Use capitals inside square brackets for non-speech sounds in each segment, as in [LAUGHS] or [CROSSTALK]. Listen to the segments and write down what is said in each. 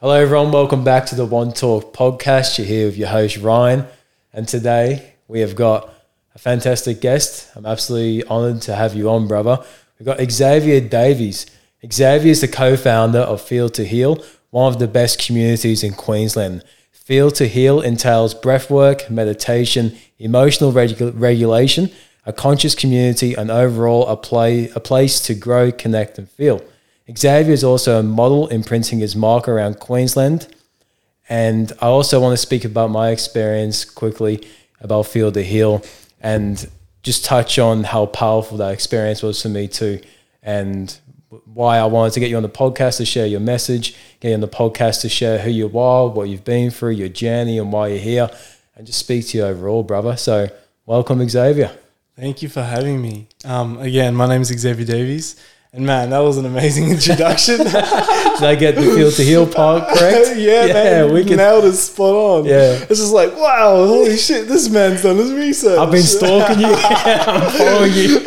Hello, everyone. Welcome back to the One Talk podcast. You're here with your host, Ryan. And today we have got a fantastic guest. I'm absolutely honored to have you on, brother. We've got Xavier Davies. Xavier is the co founder of Feel to Heal, one of the best communities in Queensland. Feel to Heal entails breathwork, meditation, emotional regu- regulation, a conscious community, and overall a, play, a place to grow, connect, and feel. Xavier is also a model imprinting his mark around Queensland. And I also want to speak about my experience quickly about Feel to Heal and just touch on how powerful that experience was for me too. And why I wanted to get you on the podcast to share your message, get you on the podcast to share who you are, what you've been through, your journey, and why you're here, and just speak to you overall, brother. So, welcome, Xavier. Thank you for having me. Um, again, my name is Xavier Davies. And man, that was an amazing [LAUGHS] introduction. [LAUGHS] Did I get the feel to heal part [LAUGHS] correct? yeah, yeah, man, we can, nailed it spot on. Yeah, it's just like wow, holy shit, this man's done his research. I've been stalking you. I'm following you.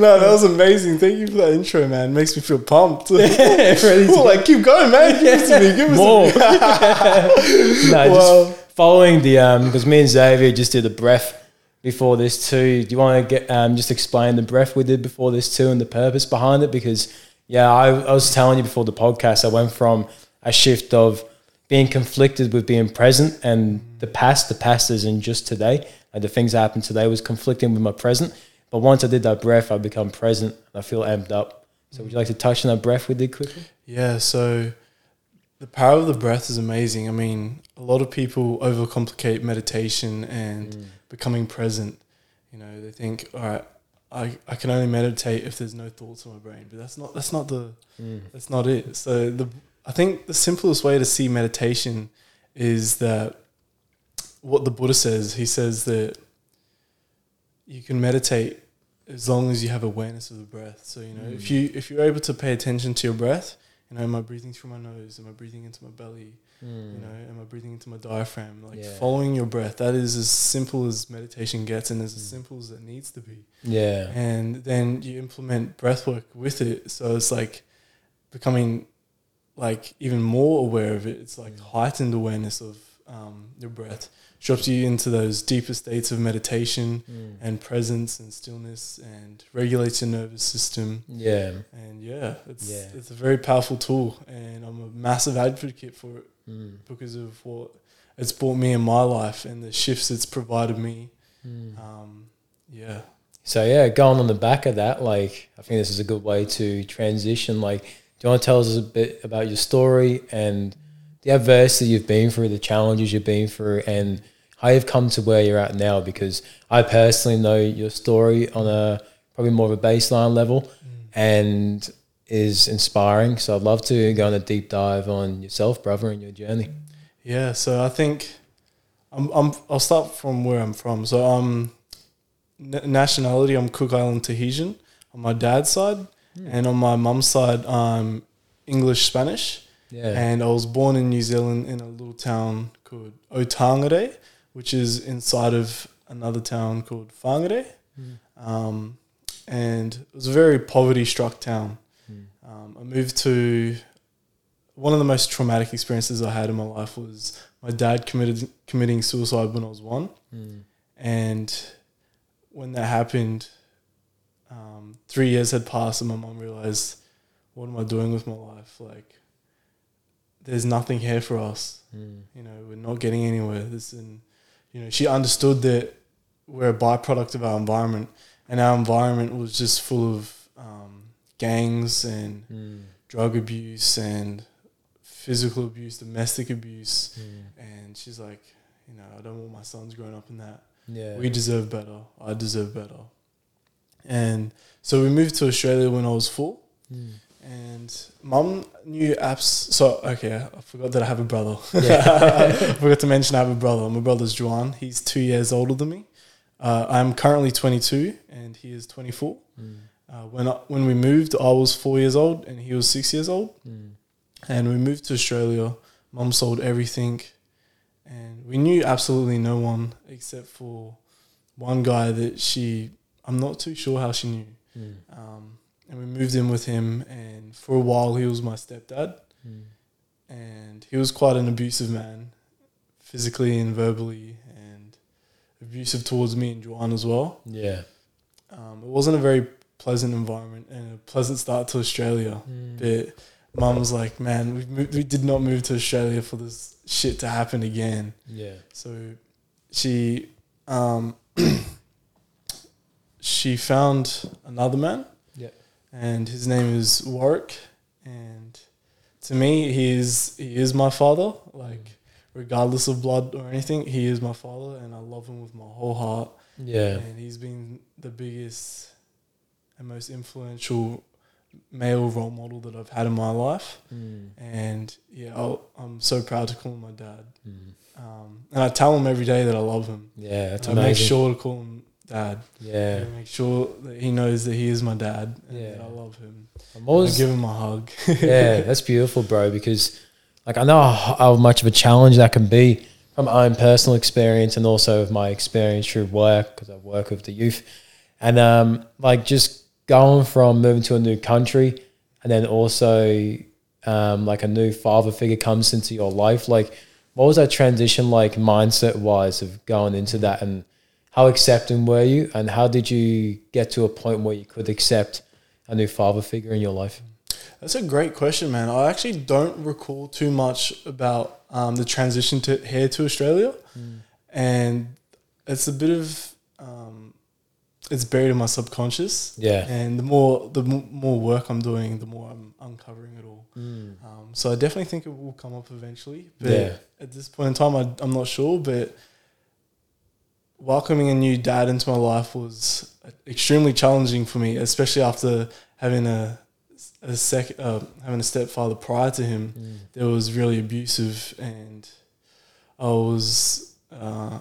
no, that was amazing. Thank you for that intro, man. Makes me feel pumped. Yeah, ready to like keep going, man. Give it to me. Give more. no, well, just following the um because me and Xavier just did a breath before this too. Do you want to get um, just explain the breath we did before this too and the purpose behind it? Because yeah, I, I was telling you before the podcast, I went from a shift of being conflicted with being present and the past, the past isn't just today. Like the things that happened today was conflicting with my present. But once I did that breath, I become present and I feel amped up. So would you like to touch on that breath we did quickly? Yeah, so the power of the breath is amazing. I mean, a lot of people overcomplicate meditation and mm becoming present. You know, they think, all right, I, I can only meditate if there's no thoughts in my brain, but that's not that's not the mm. that's not it. So the I think the simplest way to see meditation is that what the Buddha says. He says that you can meditate as long as you have awareness of the breath. So you know, mm. if you if you're able to pay attention to your breath, you know, am I breathing through my nose? Am I breathing into my belly? Mm. You know, am I breathing into my diaphragm? Like yeah. following your breath. That is as simple as meditation gets, and as mm. simple as it needs to be. Yeah. And then you implement breath work with it, so it's like becoming like even more aware of it. It's like mm. heightened awareness of um, your breath drops you into those deeper states of meditation mm. and presence and stillness and regulates your nervous system. Yeah. And yeah, it's yeah. it's a very powerful tool and I'm a massive advocate for it mm. because of what it's brought me in my life and the shifts it's provided me. Mm. Um, yeah. So yeah, going on the back of that, like I think this is a good way to transition. Like, do you want to tell us a bit about your story and the adversity you've been through, the challenges you've been through, and how you've come to where you're at now because I personally know your story on a probably more of a baseline level mm. and is inspiring. So I'd love to go on a deep dive on yourself, brother, and your journey. Yeah, so I think I'm, I'm I'll start from where I'm from. So I'm nationality, I'm Cook Island Tahitian on my dad's side, mm. and on my mum's side, I'm English Spanish. Yeah. And I was born in New Zealand in a little town called Otangarei, which is inside of another town called Whangarei. Mm. Um, and it was a very poverty struck town. Mm. Um, I moved to one of the most traumatic experiences I had in my life was my dad committed committing suicide when I was one, mm. and when that happened, um, three years had passed, and my mom realized, "What am I doing with my life? Like, there's nothing here for us. Mm. You know, we're not getting anywhere. This and you know, she understood that we're a byproduct of our environment, and our environment was just full of um, gangs and mm. drug abuse and physical abuse, domestic abuse, mm. and she's like, you know, I don't want my sons growing up in that. Yeah, we deserve better. I deserve better. And so we moved to Australia when I was four. Mm. And mom knew apps. So, okay, I forgot that I have a brother. Yeah. [LAUGHS] I forgot to mention I have a brother. My brother's Juan. He's two years older than me. Uh, I'm currently 22 and he is 24. Mm. Uh, when, I, when we moved, I was four years old and he was six years old. Mm. And we moved to Australia. Mom sold everything. And we knew absolutely no one except for one guy that she, I'm not too sure how she knew. Mm. Um, and we moved in with him. And for a while, he was my stepdad. Mm. and he was quite an abusive man, physically and verbally, and abusive towards me and Juan as well. Yeah. Um, it wasn't a very pleasant environment and a pleasant start to Australia. But mum was like, "Man, we moved, we did not move to Australia for this shit to happen again." Yeah. So she um, [CLEARS THROAT] she found another man. Yeah. And his name is Warwick. And to me, he is he is my father. Like regardless of blood or anything, he is my father, and I love him with my whole heart. Yeah. And he's been the biggest and most influential male role model that I've had in my life. Mm. And yeah, I'll, I'm so proud to call him my dad. Mm. Um, and I tell him every day that I love him. Yeah, that's I amazing. make sure to call him dad. Yeah. I make sure that he knows that he is my dad and Yeah. that I love him. I'm I always, give him a hug. [LAUGHS] yeah, that's beautiful, bro. Because like I know how, how much of a challenge that can be from my own personal experience and also of my experience through work because I work with the youth, and um, like just going from moving to a new country and then also um, like a new father figure comes into your life. Like, what was that transition like mindset wise of going into that and how accepting were you and how did you get to a point where you could accept a new father figure in your life? That's a great question, man. I actually don't recall too much about um, the transition to here to Australia, and it's a bit of um, it's buried in my subconscious. Yeah. And the more the m- more work I'm doing, the more I'm uncovering it all. Mm. Um, so I definitely think it will come up eventually. But Yeah. at this point in time, I, I'm not sure. But welcoming a new dad into my life was extremely challenging for me, especially after having a a sec uh, having a stepfather prior to him Mm. that was really abusive, and I was. Uh,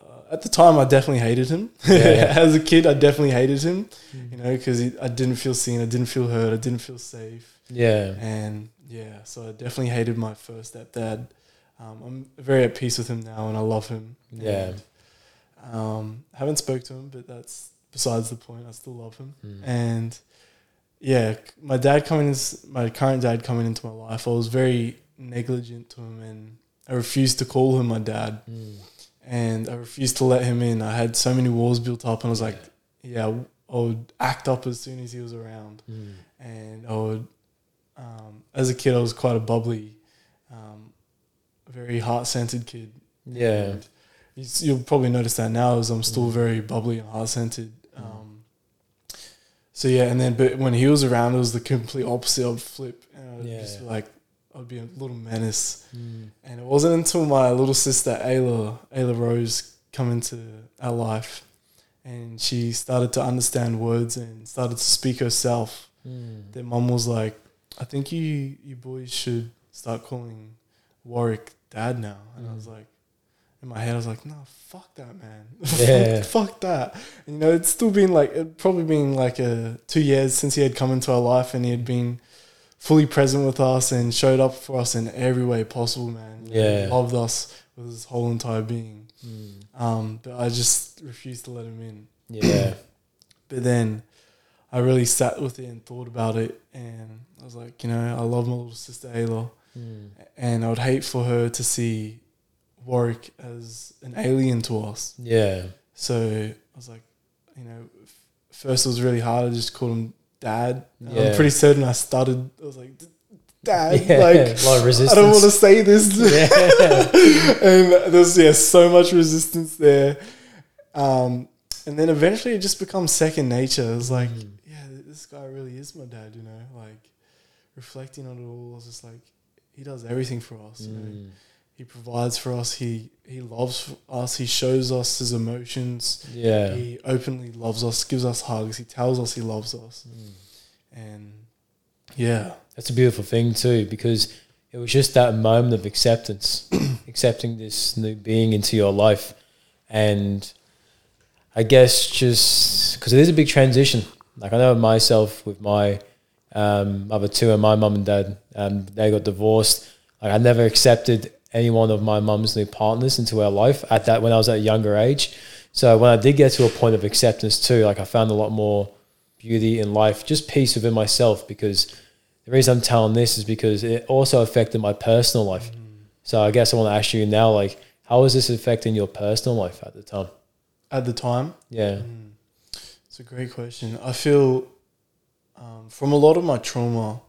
uh, at the time, I definitely hated him. Yeah. [LAUGHS] As a kid, I definitely hated him, Mm. you know, because I didn't feel seen, I didn't feel heard, I didn't feel safe. Yeah. And yeah, so I definitely hated my first stepdad. Um, I'm very at peace with him now, and I love him. Yeah. And, um, haven't spoke to him, but that's besides the point. I still love him. Mm. And yeah, my dad coming in, my current dad coming into my life, I was very negligent to him, and I refused to call him my dad, Mm. and I refused to let him in. I had so many walls built up, and I was like, yeah, I would act up as soon as he was around Mm. and I would, um, as a kid, I was quite a bubbly, um, very heart centered kid. Yeah. And you'll probably notice that now, as I'm still very bubbly and heart centered. Um, so yeah, and then but when he was around, it was the complete opposite. I'd flip, and I'd Yeah. just be like, I'd be a little menace. Mm. And it wasn't until my little sister Ayla, Ayla Rose, come into our life, and she started to understand words and started to speak herself Mm. that mum was like, I think you you boys should start calling Warwick dad now. And I was like, in my head, I was like, no, fuck that, man. [LAUGHS] Yeah. fuck that. And, you know, it's still been like, it probably been like a, two years since he had come into our life and he had been fully present with us and showed up for us in every way possible, man. Yeah. Loved us with his whole entire being. Mm. Um, but I just refused to let him in. Yeah. [CLEARS THROAT] But then I really sat with it and thought about it, and I was like, you know, I love my little sister Ayla, Mm. and I would hate for her to see Warwick as an alien to us. Yeah. So I was like, you know, first it was really hard. I just called him Dad. Yeah. I'm pretty certain I started. I was like, Dad, Yeah, like [LAUGHS] a lot of resistance. I don't want to say this. [LAUGHS] Yeah. [LAUGHS] and there's yeah so much resistance there um and then eventually it just becomes second nature it's like Mm. yeah this guy really is my dad you know like reflecting on it all I was just like he does everything for us you know Mm. he provides for us he he loves us he shows us his emotions Yeah. he openly loves us gives us hugs he tells us he loves us Mm. and yeah That's a beautiful thing too, because it was just that moment of acceptance, [CLEARS THROAT] accepting this new being into your life, and I guess just because it is a big transition. Like I know myself with my um, mother too, and my mum and dad, um, they got divorced. Like I never accepted any one of my mum's new partners into our life at that when I was at a younger age. So when I did get to a point of acceptance too, like I found a lot more beauty in life, just peace within myself because the the reason I'm telling this is because it also affected my personal life. So I guess I want to ask you now, like, how was this affecting your personal life at the time? At the time, Yeah. it's a great question. I feel um, from a lot of my trauma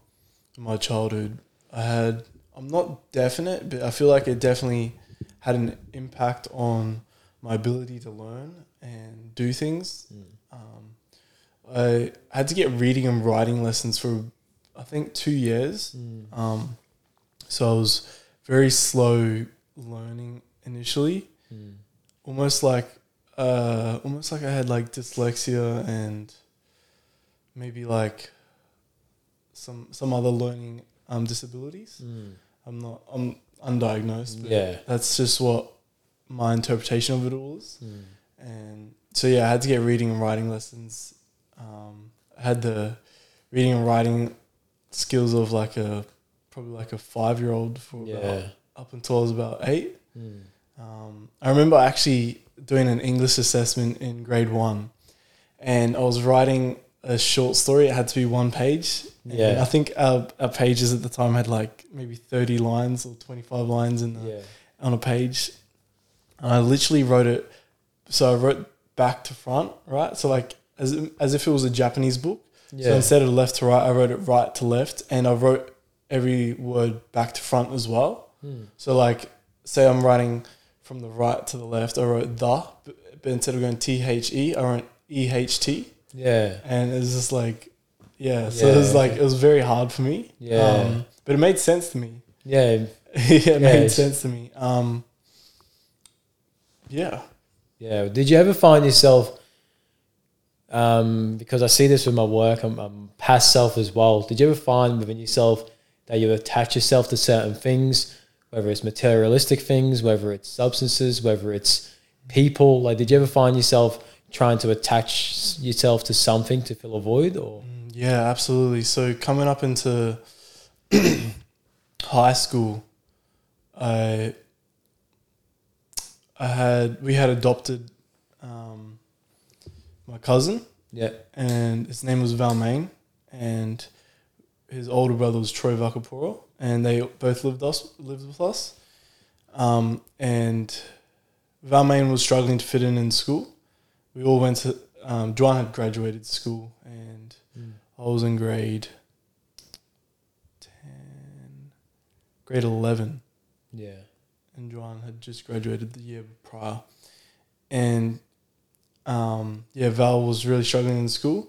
in my childhood, I had. I'm not definite, but I feel like it definitely had an impact on my ability to learn and do things. Um, I had to get reading and writing lessons for, I think, two years. Um, so I was very slow learning initially, almost like uh, almost like I had like dyslexia and maybe like some some other learning um, disabilities. I'm not I'm undiagnosed. But Yeah. that's just what my interpretation of it all is. And so yeah, I had to get reading and writing lessons. Um, I had the reading and writing skills of like a probably like a five year old for about, up until I was about eight. Um, I remember actually doing an English assessment in grade one, and I was writing a short story. It had to be one page. And Yeah. I think our, our pages at the time had like maybe thirty lines or twenty five lines in the, Yeah. on a page. And I literally wrote it. So I wrote back to front, right? So like as as if it was a Japanese book. Yeah. So instead of left to right, I wrote it right to left, and I wrote every word back to front as well. Hmm. So like, say I'm writing from the right to the left, I wrote the, but, but instead of going T H E, I wrote E H T, Yeah. and it was just like, yeah. So Yeah, it was like it was very hard for me. Yeah. Um, but it made sense to me. [LAUGHS] Yeah. yeah, it Yeah, made sense to me. Um, yeah. Yeah. Did you ever find yourself, um, because I see this with my work, I'm, I'm past self as well. Did you ever find within yourself that you attach yourself to certain things, whether it's materialistic things, whether it's substances, whether it's people? Like, did you ever find yourself trying to attach yourself to something to fill a void or? Yeah, absolutely. So coming up into [CLEARS THROAT] high school, I I had we had adopted um, my cousin, Yeah. and his name was Valmain, and his older brother was Troy Vakaporo, and they both lived us lived with us. Um, and Valmain was struggling to fit in in school. We all went to. Um, Juan had graduated school, and I was in grade ten, grade eleven Yeah. and Joanne had just graduated the year prior. And um, yeah, Val was really struggling in school.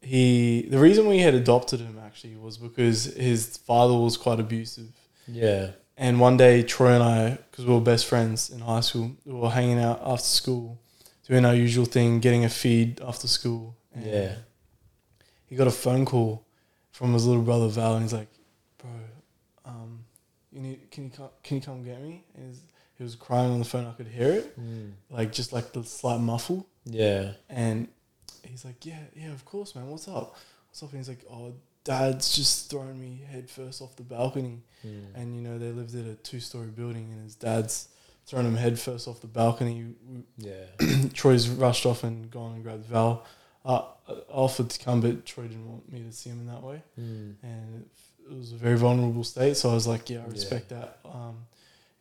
He the reason we had adopted him actually was because his father was quite abusive. Yeah. And one day, Troy and I, because we were best friends in high school, we were hanging out after school, doing our usual thing, getting a feed after school. And Yeah. He got a phone call from his little brother Val, and he's like, "Bro, um, you need can you come, can you come get me?" And he's, he was crying on the phone. I could hear it, like just like the slight muffle. Yeah. And he's like, "Yeah, yeah, of course, man. What's up? What's up?" And he's like, "Oh, Dad's just thrown me head first off the balcony." And you know they lived at a two-story building, and his dad's thrown him head first off the balcony. Yeah. [CLEARS THROAT] Troy's rushed off and gone and grabbed Val. Uh, I offered to come, but Troy didn't want me to see him in that way, and it, it was a very vulnerable state. So I was like, "Yeah, I respect that. Um,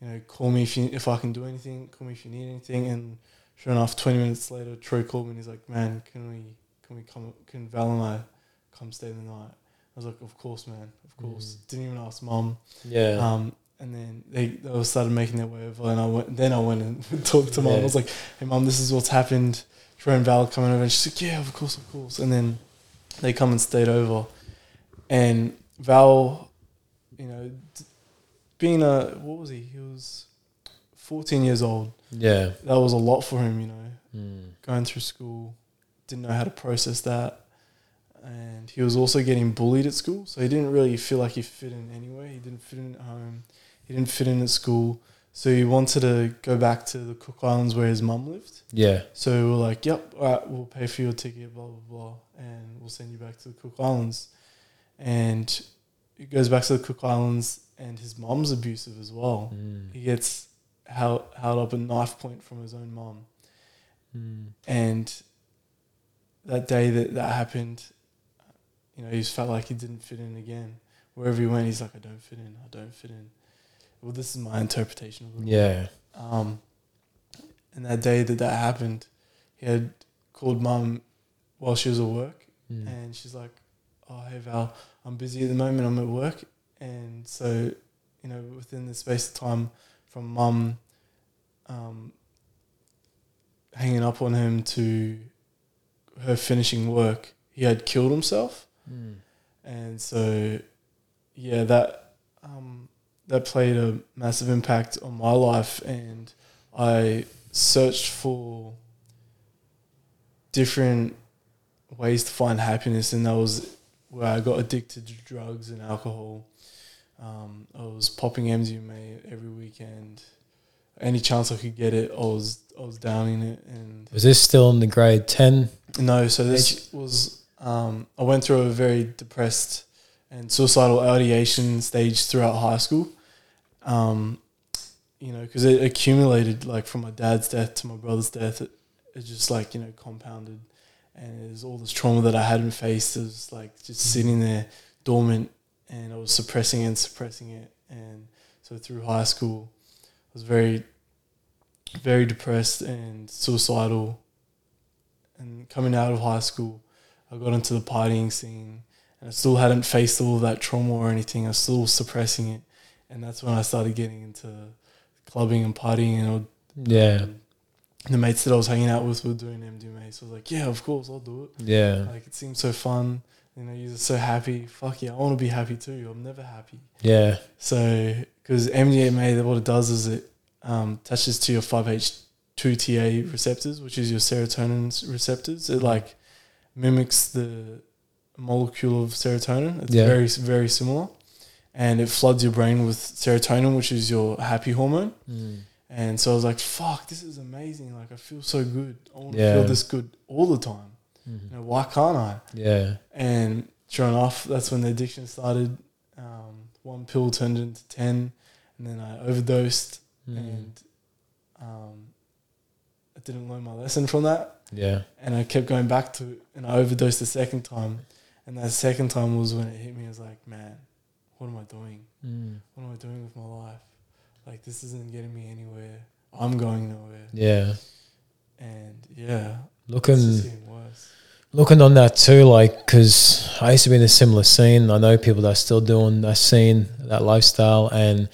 you know, call me if you if I can do anything. Call me if you need anything." And sure enough, twenty minutes later, Troy called me and he's like, "Man, can we can we come? Can Val and I come stay the night?" I was like, "Of course, man. Of course." Didn't even ask mom. Yeah. Um, and then they, they all started making their way over, and I went. Then I went and [LAUGHS] talked to mom. I was like, "Hey, mom, this is what's happened." Troy and Val coming over, and she's like, "Yeah, of course, of course." And then they come and stayed over, and Val, you know, being a what was he? He was fourteen years old. yeah. That was a lot for him, you know, Mm. going through school, didn't know how to process that. And he was also getting bullied at school, so he didn't really feel like he fit in anyway. He didn't fit in at home, he didn't fit in at school, so he wanted to go back to the Cook Islands where his mum lived. Yeah. So we were like, "Yep, all right, we'll pay for your ticket, blah blah blah, and we'll send you back to the Cook Islands." And he goes back to the Cook Islands, and his mom's abusive as well. Mm. He gets held held up a knife point from his own mom. Mm. And that day that that happened, you you know, he just felt like he didn't fit in again. Wherever he went, he's like, I don't fit in. I don't fit in. Well, this is my interpretation of it. Yeah. Um, and that day that that happened, he had called mum while she was at work, Mm. and she's like, "Oh, hey Val, I'm busy at the moment. I'm at work." And so, you know, within the space of time from mum um, hanging up on him to her finishing work, he had killed himself. Mm. And so, yeah, that um, that played a massive impact on my life, and I searched for different ways to find happiness, and that was where I got addicted to drugs and alcohol. Um, I was popping MDMA every weekend. Any chance I could get it, I was I was downing it, and Was this still in the grade 10? no, so this was um, I went through a very depressed and suicidal ideation stage throughout high school. Um, you know, because it accumulated like from my dad's death to my brother's death. It, it just like you know compounded, and there's all this trauma that I hadn't faced. It was like just sitting there dormant, and I was suppressing and suppressing it. And so through high school, I was very, very depressed and suicidal and coming out of high school, I got into the partying scene, and I still hadn't faced all that trauma or anything. I was still suppressing it, and that's when I started getting into clubbing and partying. And would, Yeah. the mates that I was hanging out with were doing MDMA, so I was like, "Yeah, of course, I'll do it." Yeah. Like it seems so fun. You know, you're so happy. Fuck yeah, I want to be happy too. I'm never happy. Yeah. So, because MDMA, what it does is it um, attaches to your 5H2TA receptors, which is your serotonin receptors. It like mimics the molecule of serotonin. It's Yeah. very, very similar. And it floods your brain with serotonin, which is your happy hormone. Mm. And so I was like, fuck, this is amazing. Like, I feel so good. I want to feel this good all the time. Mhm. You know, why can't I? Yeah. And sure enough, that's when the addiction started. Um, one pill turned into 10, and then I overdosed, Mm. and um, I didn't learn my lesson from that. Yeah. And I kept going back to it, and I overdosed the second time. And that second time was when it hit me. I was like, man, what am I doing? Mm. What am I doing with my life? Like, this isn't getting me anywhere. I'm going nowhere. Yeah. And yeah, Looking worse. looking on that too, like, because I used to be in a similar scene. I know people that are still doing that scene, that lifestyle, and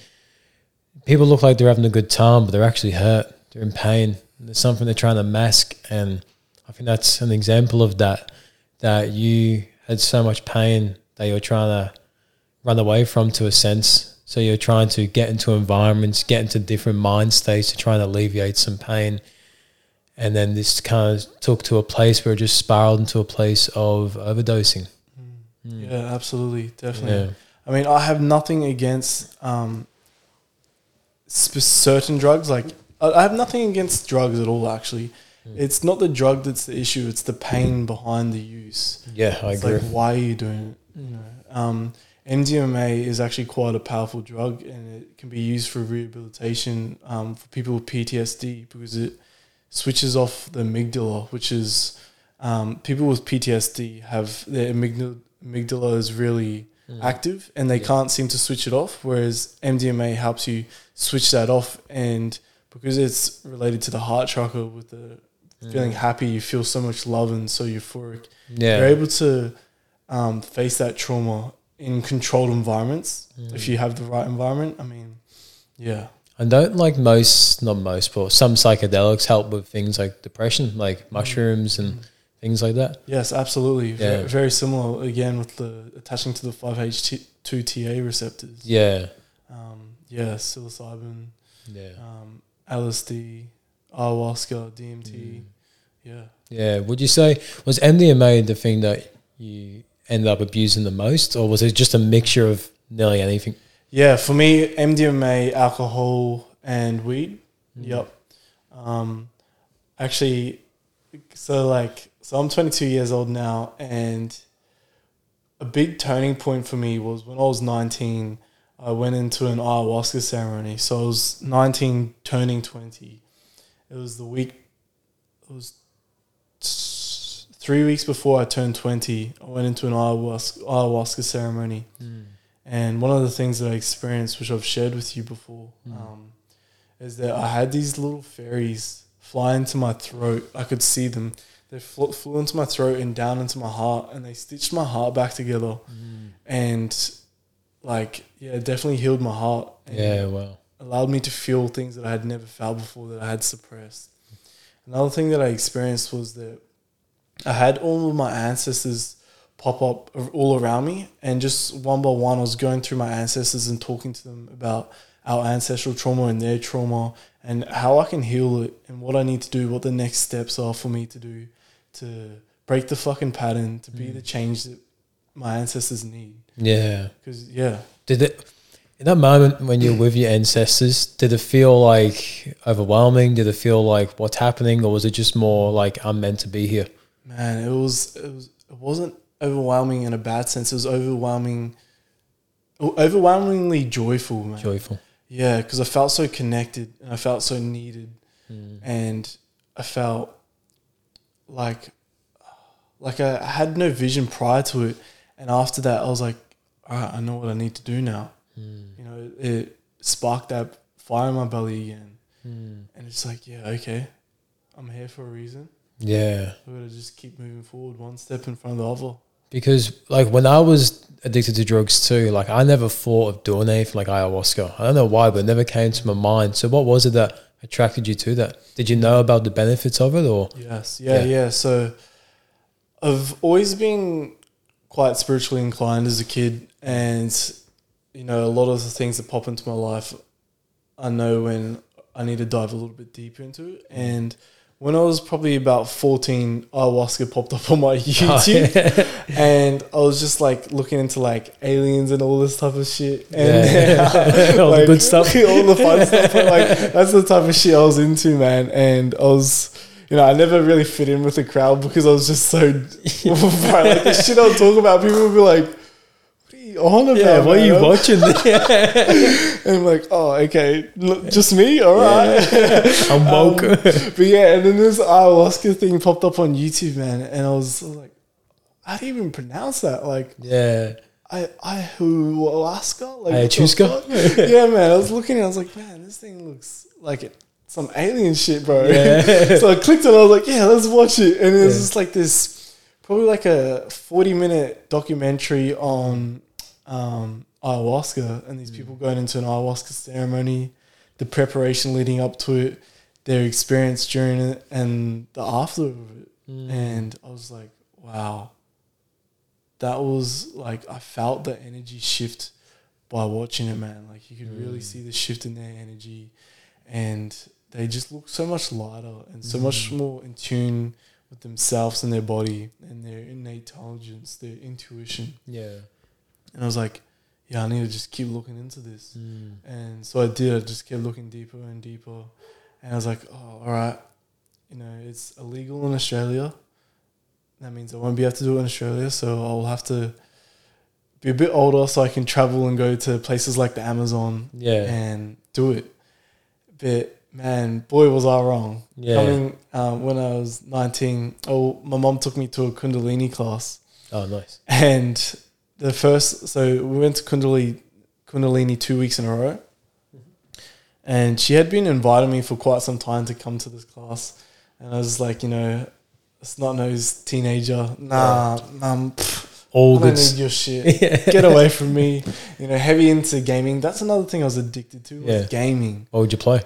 people look like they're having a good time, but they're actually hurt. They're in pain. There's something they're trying to mask, and I think that's an example of that. That you had so much pain that you're trying to run away from, to a sense. So you're trying to get into environments, get into different mind states to try and alleviate some pain. And then this kind of took to a place where it just spiraled into a place of overdosing. Mm. Yeah, absolutely. Definitely. Yeah. I mean, I have nothing against um, sp- certain drugs. Like, I have nothing against drugs at all. Actually, Mm. it's not the drug that's the issue; it's the pain behind the use. Yeah, I it's agree. like, why are you doing it? You know, um, MDMA is actually quite a powerful drug, and it can be used for rehabilitation um, for people with PTSD because it switches off the amygdala, which is um, people with PTSD have their amygdala, amygdala is really Mm. active and they Yeah. can't seem to switch it off. Whereas MDMA helps you switch that off, and because it's related to the heart chakra with the Mm. feeling happy, you feel so much love and so euphoric. Yeah. You're able to um, face that trauma in controlled environments Mm. if you have the right environment. I mean, yeah, And don't like most, not most, but some psychedelics help with things like depression, like mushrooms and things like that. yes, absolutely. Yeah. Very, similar again with the attaching to the five H two TA receptors. Yeah. Um, yeah, psilocybin. Yeah. um, LSD, ayahuasca, DMT. Mm. Yeah. Yeah. Would you say, was MDMA the thing that you ended up abusing the most, or was it just a mixture of nearly anything? Yeah, for me, MDMA, alcohol, and weed. Mm. Yep. Um, actually, so like, so I'm 22 years old now, and a big turning point for me was when I was 19. I went into an ayahuasca ceremony. So I was 19, turning 20. It was the week. It was three weeks before I turned 20, I went into an ayahuasca, ayahuasca ceremony. Hmm. And one of the things that I experienced, which I've shared with you before, hmm. um, is that I had these little fairies fly into my throat. I could see them. They flew, flew into my throat and down into my heart, and they stitched my heart back together. Hmm. And, like, yeah, it definitely healed my heart. And Yeah, well. allowed me to feel things that I had never felt before that I had suppressed. Another thing that I experienced was that I had all of my ancestors pop up all around me, and just one by one, I was going through my ancestors and talking to them about our ancestral trauma and their trauma and how I can heal it and what I need to do, what the next steps are for me to do to break the fucking pattern, to be mm. the change that my ancestors need. Yeah. Because, yeah, Did it in that moment when you're with your ancestors, did it feel like overwhelming? Did it feel like what's happening or was it just more like I'm meant to be here? Man, it was it was it wasn't overwhelming in a bad sense. It was overwhelming, overwhelmingly joyful, man. Joyful. Yeah, because I felt so connected and I felt so needed, Mm. and I felt like like I had no vision prior to it, and after that, I was like, all right, I know what I need to do now. Mm. You know, it sparked that fire in my belly again, Mm. and it's like, yeah, okay, I'm here for a reason. Yeah. We gotta just keep moving forward, one step in front of the other. Because like when I was addicted to drugs too, like I never thought of doing anything like ayahuasca. I don't know why, but it never came to my mind. So what was it that attracted you to that? Did you know about the benefits of it or Yes, yeah, Yeah. yeah. So I've always been quite spiritually inclined as a kid, and you know, a lot of the things that pop into my life, I know when I need to dive a little bit deeper into it. Mm. And when I was probably about fourteen, ayahuasca popped up on my [LAUGHS] oh, YouTube, and I was just like looking into like aliens and all this type of shit, and [LAUGHS] [LAUGHS] All the good stuff. all the fun stuff. But like that's the type of shit I was into, man. And I was, you know, I never really fit in with the crowd because I was just so, like the shit I'll talk about. People would be like, "What are you on about? Yeah, what are you watching? [LAUGHS] And I'm like, oh, okay, look, just me, all right. [LAUGHS] I'm woke. Um, but yeah, and then this ayahuasca thing popped up on YouTube, man, and I was like, how do you even pronounce that? Like, yeah. I ayahuasca, like what the Ayahuasca? [LAUGHS] yeah, man. I was looking, and I was like, man, this thing looks like it, some alien shit, bro. Yeah. so I clicked on. it, I was like, yeah, let's watch it, and it was Yeah. just like this, probably like a forty-minute documentary on um, ayahuasca and these people going into an ayahuasca ceremony, the preparation leading up to it, their experience during it, and the after of it. Mm. And I was like, wow, that was like, I felt the energy shift by watching it, man. Like, you could really mm. see the shift in their energy, and they just look so much lighter and so much mm. more in tune with themselves and their body and their innate intelligence, their intuition. Yeah. And I was like, yeah, I need to just keep looking into this. Mm. And so I did. I just kept looking deeper and deeper. And I was like, oh, all right. You know, it's illegal in Australia. That means I won't be able to do it in Australia. So I'll have to be a bit older so I can travel and go to places like the Amazon Yeah. and do it. But man, boy, was I wrong. Yeah. Coming um, when I was 19, oh, my mom took me to a Kundalini class. Oh, nice. And the first, so we went to Kundalini, Kundalini two weeks in a row. And she had been inviting me for quite some time to come to this class. And I was like, you know, it's not nosed teenager. Nah, um, pff, All I good. need your shit. [LAUGHS] Get away from me. You know, heavy into gaming. That's another thing I was addicted to was Yeah. gaming. What would you play?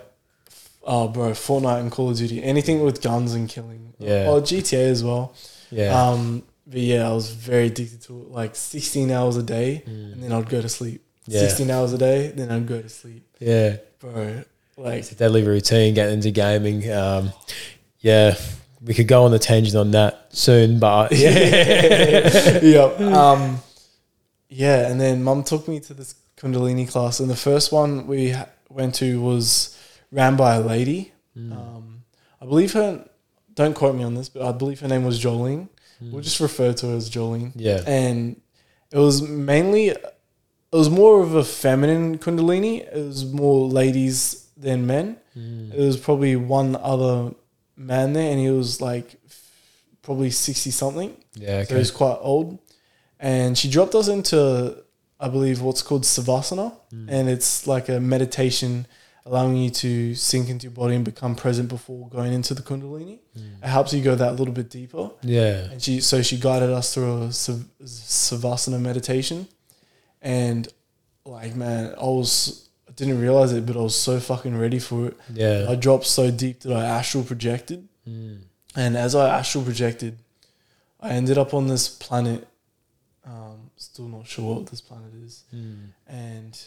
Oh, bro, Fortnite and Call of Duty. Anything with guns and killing. Yeah. Oh, GTA as well. Yeah. Um, but yeah, I was very addicted to it. Like 16 hours a day, Mm. and then I'd go to sleep. Yeah. 16 hours a day, then I'd go to sleep. yeah. Bro, like, It's a deadly routine getting into gaming. Um, yeah. We could go on a tangent on that soon, but yeah. [LAUGHS] yep. [LAUGHS] Um, yeah, and then mum took me to this Kundalini class, and the first one we ha- went to was ran by a lady. Mm. Um, I believe her, don't quote me on this, but I believe her name was Jolene. We'll just refer to her as Jolene. yeah. and it was mainly it was more of a feminine kundalini it was more ladies than men Mm. it was probably one other man there and he was like f- probably sixty something. Yeah. Okay. So Okay. he's quite old. And she dropped us into, I believe, what's called Savasana. Mm. And it's like a meditation allowing you to sink into your body and become present before going into the Kundalini. Mm. It helps you go that little bit deeper. Yeah. And she, so she guided us through a Sav- Savasana meditation. And like, man, I was, I didn't realize it, but I was so fucking ready for it. Yeah. I dropped so deep that I astral projected. Mm. And as I astral projected, I ended up on this planet. Um, still not sure what this planet is. Mm. And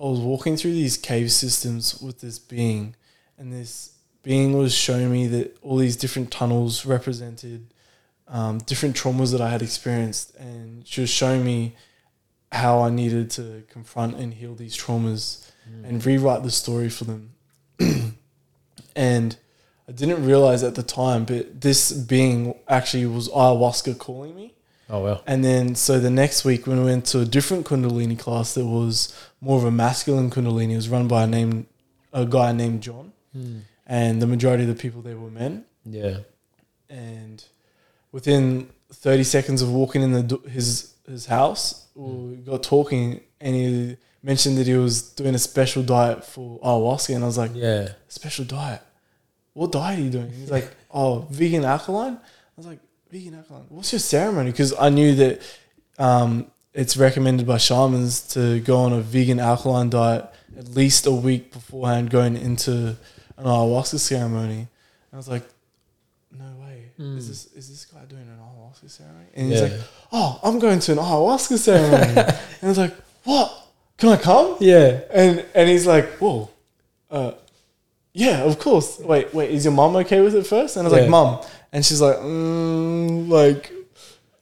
I was walking through these cave systems with this being, and this being was showing me that all these different tunnels represented um, different traumas that I had experienced, and she was showing me how I needed to confront and heal these traumas and rewrite the story for them. [CLEARS THROAT] and I didn't realize at the time, but this being actually was ayahuasca calling me. Oh well. And then, so the next week, when we went to a different Kundalini class that was more of a masculine Kundalini, it was run by a name, a guy named John, Mm. and the majority of the people there were men. Yeah. And within thirty seconds of walking in the his his house, we got talking, and he mentioned that he was doing a special diet for ayahuasca, and I was like, Yeah. special diet. What diet are you doing? He's like, [LAUGHS] oh, vegan alkaline. I was like, vegan alkaline. What's your ceremony? Because I knew that um, it's recommended by shamans to go on a vegan alkaline diet at least a week beforehand going into an ayahuasca ceremony. And I was like, no way. Mm. Is this is this guy doing an ayahuasca ceremony? And he's Yeah. like, oh, I'm going to an ayahuasca ceremony. [LAUGHS] and I was like, what? Can I come? Yeah. And and he's like, whoa, uh, yeah, of course. Wait, wait, is your mom okay with it first? And I was Yeah. like, mom. And she's like, mm, like,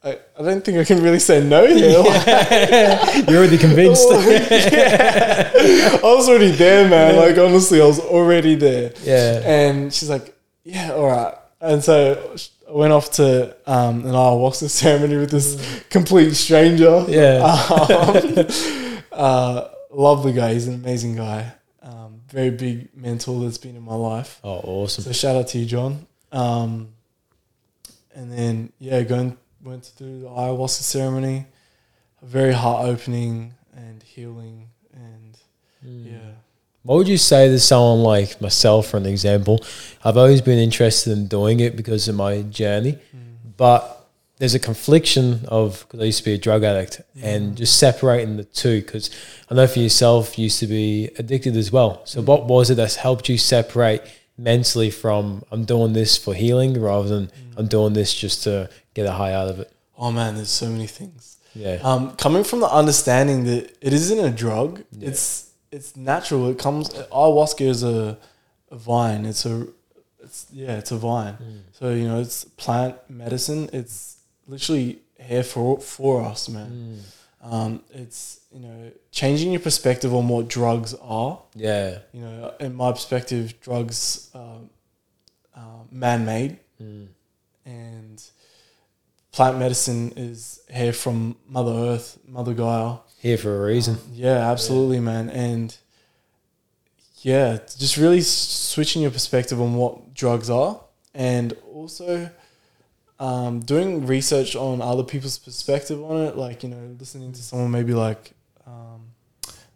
I, I don't think I can really say no here. [LAUGHS] You're already convinced. yeah. I was already there, man. Like, honestly, I was already there. yeah. And she's like, yeah, all right. And so I went off to um, an ayahuasca [LAUGHS] ceremony with this complete stranger. Yeah. [LAUGHS] Um, uh, love the guy. He's an amazing guy. Um, very big mentor that's been in my life. Oh, awesome. So shout out to you, John. Um, and then yeah, going went through the ayahuasca ceremony, very heart opening and healing, and Mm. yeah, What would you say to someone like myself, for an example? I've always been interested in doing it because of my journey, but there's a confliction of because I used to be a drug addict and just separating the two. Because I know for yourself, you used to be addicted as well. So, what was it that's helped you separate mentally from I'm doing this for healing rather than I'm doing this just to get a high out of it? oh man, there's so many things. Yeah. Um, coming from the understanding that it isn't a drug, Yeah. it's it's natural. It comes ayahuasca is a, a vine. It's a it's yeah, it's a vine. Mm. So you know, it's plant medicine. It's literally here for for us, man. Mm. Um, it's you know changing your perspective on what drugs are. Yeah. You know, in my perspective, drugs are uh, man-made, Mm. and plant medicine is here from Mother Earth, Mother Gaia. Here for a reason. Yeah, absolutely, man. And yeah, just really switching your perspective on what drugs are, and also um, doing research on other people's perspective on it. Like you know, listening to someone maybe like um,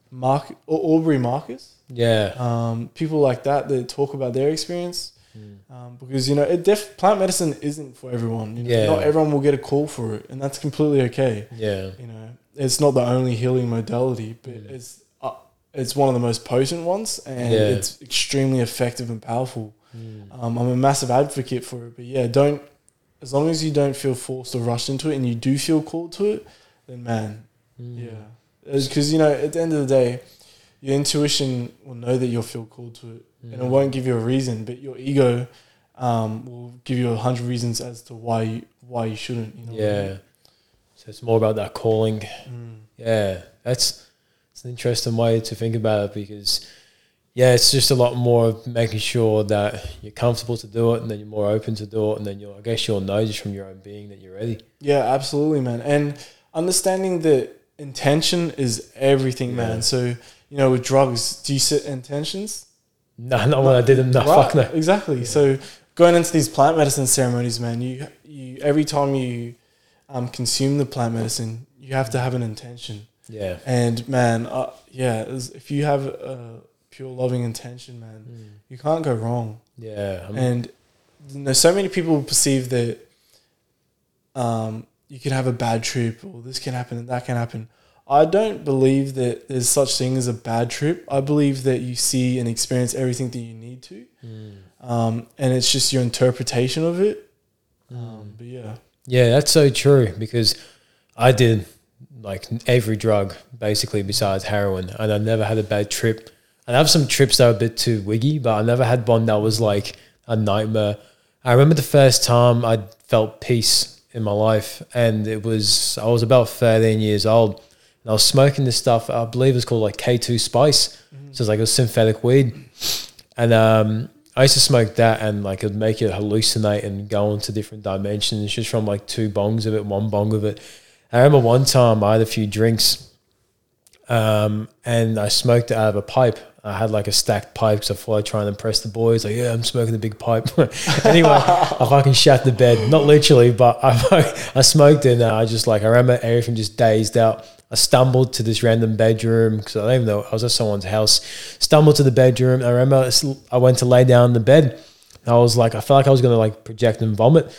Mark Aubrey Marcus, Yeah. um, people like that that talk about their experience. Mm. Um, because you know, it def- plant medicine isn't for everyone. You know, Yeah. not everyone will get a call for it, and that's completely okay Yeah. you know it's not the only healing modality but Mm. it's uh, it's one of the most potent ones and Yeah. it's extremely effective and powerful Mm. um, i'm a massive advocate for it but yeah don't as long as you don't feel forced or rushed into it and you do feel called to it then man Mm. yeah because you know at the end of the day your intuition will know that you'll feel called to it and it Mm. won't give you a reason but your ego um, will give you a hundred reasons as to why you, why you shouldn't you know I Yeah. So it's more about that calling. mean? Yeah. That's it's an interesting way to think about it because yeah, it's just a lot more of making sure that you're comfortable to do it and then you're more open to do it and then you'll I guess you'll know just from your own being that you're ready. Yeah, absolutely, man. And understanding that intention is everything, Yeah. man. So, you know, with drugs, do you set intentions? No, not when I did them. No, Right, fuck no. Exactly. Yeah. So going into these plant medicine ceremonies, man, you you every time you um, consume the plant medicine, you have to have an intention. Yeah. And man, uh, yeah, if you have a pure loving intention, man, Mm. you can't go wrong. Yeah. I'm- And you know, so many people perceive that um, you can have a bad trip, or this can happen and that can happen. I don't believe that there's such thing as a bad trip. I believe that you see and experience everything that you need to, Mm. um, and it's just your interpretation of it. Um, but yeah, Yeah, that's so true because I did like every drug basically besides heroin, and I never had a bad trip. And I have some trips that are a bit too wiggy, but I never had one that was like a nightmare. I remember the first time I felt peace in my life, and it was I was about thirteen years old, and I was smoking this stuff. I believe it's called like K two Spice, so it's like a synthetic weed, and um, I used to smoke that and like it'd make you hallucinate and go into different dimensions just from like two bongs of it, one bong of it. I remember one time I had a few drinks um, and I smoked it out of a pipe. I had like a stacked pipe because I thought I'd try and impress the boys. Like, yeah, I'm smoking a big pipe. [LAUGHS] anyway, I fucking shat the bed. Not literally, but I, [LAUGHS] I smoked it and I just like, I remember everything just dazed out. I stumbled to this random bedroom because I don't even know, I was at someone's house. Stumbled to the bedroom. I remember I went to lay down in the bed. I was like, I felt like I was going to like project and vomit.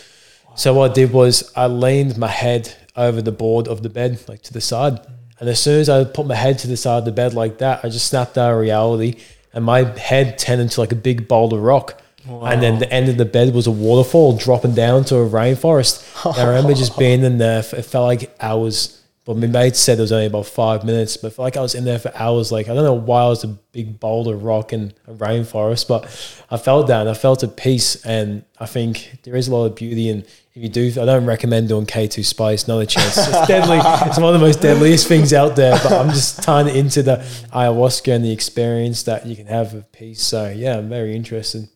So what I did was I leaned my head over the board of the bed, like to the side. And as soon as I put my head to the side of the bed like that, I just snapped out of reality and my head turned into like a big boulder rock. And then the end of the bed was a waterfall dropping down to a rainforest. And I remember just being in there. It felt like hours. But my mate said it was only about five minutes. But I like I was in there for hours. Like I don't know why I was a big boulder rock and a rainforest, but I felt that and I felt at peace. And I think there is a lot of beauty And if you do. I don't recommend doing K two Spice. Not a chance. It's deadly. It's one of the most deadliest things out there. But I'm just tying it into the ayahuasca and the experience that you can have of peace. So yeah, I'm very interested.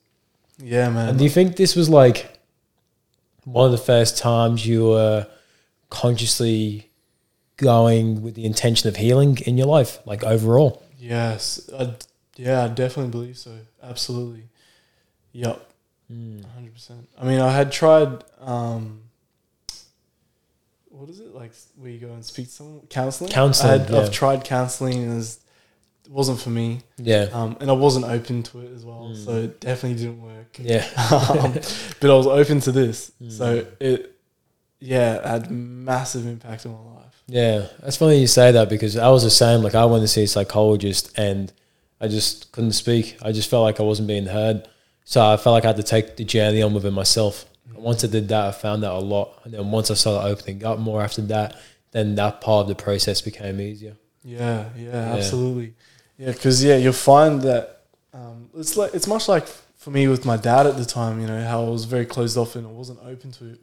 yeah, man. And do you think this was like one of the first times you were consciously going with the intention of healing in your life, like overall? Yes, I, yeah, I definitely believe so. Absolutely. Yep. Hundred percent. I mean, I had tried. Um, what is it like? Where you go and speak to someone? Counseling. Counselling, I had, yeah. I've tried counseling, and it, was, it wasn't for me. Yeah. Um, and I wasn't open to it as well, so it definitely didn't work. Yeah. [LAUGHS] um, but I was open to this, Mm. so it, yeah, it had massive impact on my life. Yeah, that's funny you say that because I was the same. Like I went to see a psychologist and I just couldn't speak. I just felt like I wasn't being heard. So I felt like I had to take the journey on within myself. And once I did that, I found out a lot. And then once I started opening up more after that, then that part of the process became easier. Yeah, yeah, absolutely. Yeah, because yeah, you'll find that um, it's like it's much like for me with my dad at the time. You know how I was very closed off and I wasn't open to it.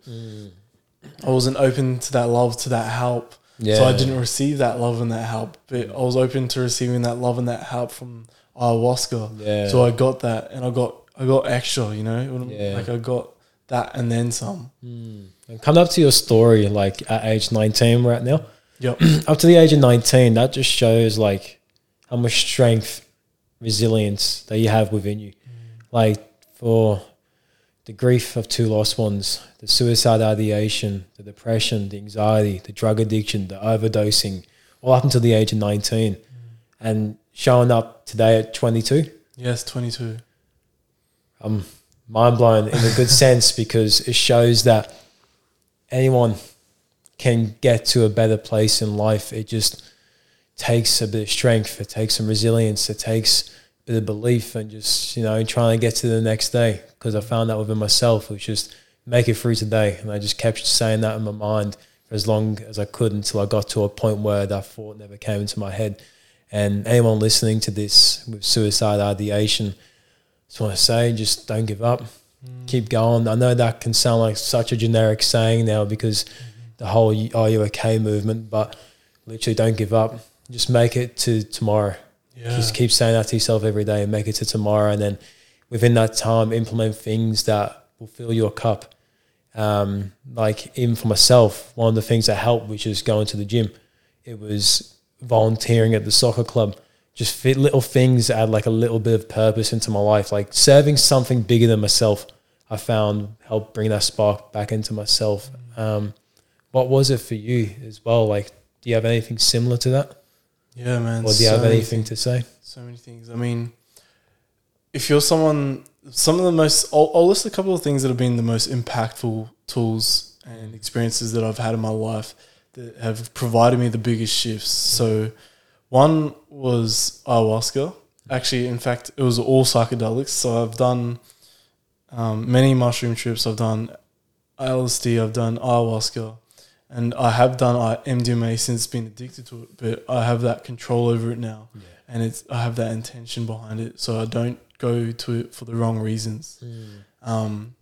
I wasn't open to that love, to that help. Yeah. So I didn't receive that love and that help, but I was open to receiving that love and that help from ayahuasca. Yeah. So I got that, and I got I got extra. You know, Yeah. like I got that and then some. Hmm. And come up to your story, like at age 19 right now. Yep. [CLEARS THROAT] up to the age of 19, that just shows like how much strength, resilience that you have within you. Mm. Like for the grief of two lost ones, the suicide ideation, the depression, the anxiety, the drug addiction, the overdosing, all up until the age of 19. And showing up today at 22, yes, twenty two. I'm mind blown in a good [LAUGHS] sense because it shows that anyone can get to a better place in life. It just takes a bit of strength, it takes some resilience, it takes bit of belief, and just you know trying to get to the next day. Because I found that within myself, it was just make it through today, and I just kept saying that in my mind for as long as I could until I got to a point where that thought never came into my head. And anyone listening to this with suicide ideation, just want to say, just don't give up. Mm. Keep going. I know that can sound like such a generic saying now because mm-hmm. the whole "Are you okay?" movement, but literally, don't give up. Just make it to tomorrow. Yeah. Just keep saying that to yourself every day and make it to tomorrow, and then within that time, implement things that will fill your cup. Um, like even for myself, one of the things that helped, which is going to the gym, it was volunteering at the soccer club. Just fit little things that add like a little bit of purpose into my life, like serving something bigger than myself. I found helped bring that spark back into myself. Um, what was it for you as well? Like, do you have anything similar to that, Yeah, man. or do you so have anything to say? So many things. I mean, if you're someone, some of the most, I'll, I'll list a couple of things that have been the most impactful tools and experiences that I've had in my life that have provided me the biggest shifts. So, one was ayahuasca. Actually, in fact, it was all psychedelics. So, I've done um, many mushroom trips. I've done LSD, I've done ayahuasca, and I have done uh, MDMA since being addicted to it, but I have that control over it now and it's I have that intention behind it, so I don't go to it for the wrong reasons. Um,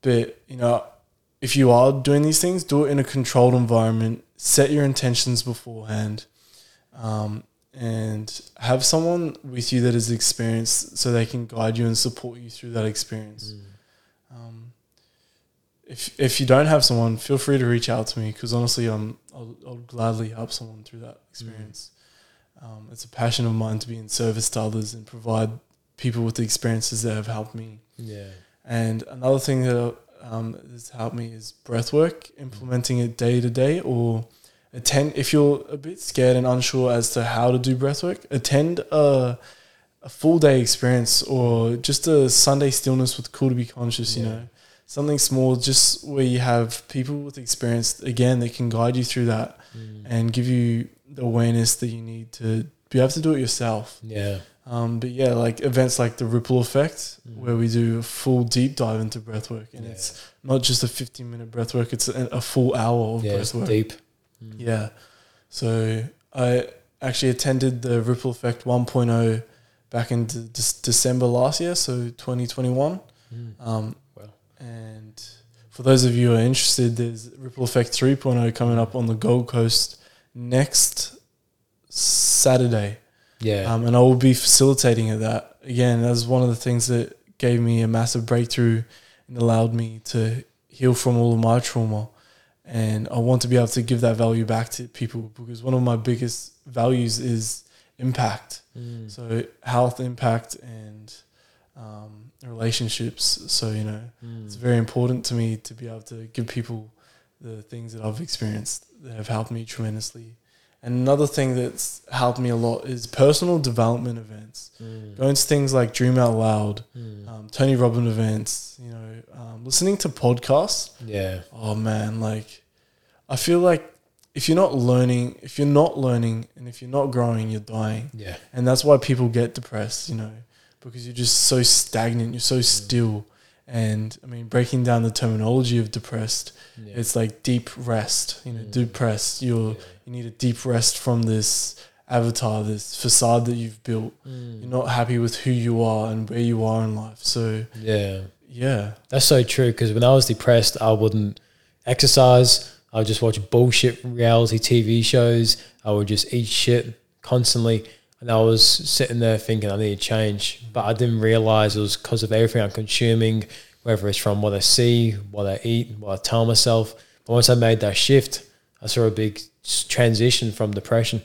but you know, if you are doing these things, do it in a controlled environment. Set your intentions beforehand, um, and have someone with you that is experienced, so they can guide you and support you through that experience. Um, if if you don't have someone, feel free to reach out to me because honestly, I'm I'll, I'll gladly help someone through that experience. Um, it's a passion of mine to be in service to others and provide people with the experiences that have helped me. Yeah. And another thing that um, has helped me is breath work, implementing it day to day or attend. If you're a bit scared and unsure as to how to do breath work, attend a, a full day experience or just a Sunday stillness with Cool to Be Conscious, you know. Something small, just where you have people with experience, again, that can guide you through that and give you the awareness that you need to be able to do it yourself. Yeah. Um, but yeah, like events like the Ripple Effect, Mm. where we do a full deep dive into breathwork, and Yeah. it's not just a 15 minute breathwork; it's a, a full hour of Yeah. It's breathwork. deep. Yeah. So I actually attended the Ripple Effect 1.0 back in de- de- December last year, so 2021. Um, Wow. And for those of you who are interested, there's Ripple Effect 3.0 coming up on the Gold Coast next Saturday. Yeah. Um, and I will be facilitating at that. Again, that was one of the things that gave me a massive breakthrough and allowed me to heal from all of my trauma. And I want to be able to give that value back to people because one of my biggest values is impact. Mm. So, health, impact, and um, relationships. So, you know, Mm. it's very important to me to be able to give people the things that I've experienced that have helped me tremendously. And another thing that's helped me a lot is personal development events. Mm. Going to things like Dream Out Loud, Mm. um, Tony Robbins events, you know, um, listening to podcasts. Yeah. Oh man, like I feel like if you're not learning, if you're not learning, and if you're not growing, you're dying. Yeah. And that's why people get depressed, you know, because you're just so stagnant, you're so still. And I mean, breaking down the terminology of depressed, Yeah. it's like deep rest. You know, Mm. depressed. You're you need a deep rest from this avatar, this facade that you've built. Mm. You're not happy with who you are and where you are in life. So Yeah. yeah, That's so true because when I was depressed, I wouldn't exercise. I would just watch bullshit reality TV shows. I would just eat shit constantly. And I was sitting there thinking I need to change. But I didn't realize it was because of everything I'm consuming, whether it's from what I see, what I eat, what I tell myself. But once I made that shift, I saw a big transition from depression.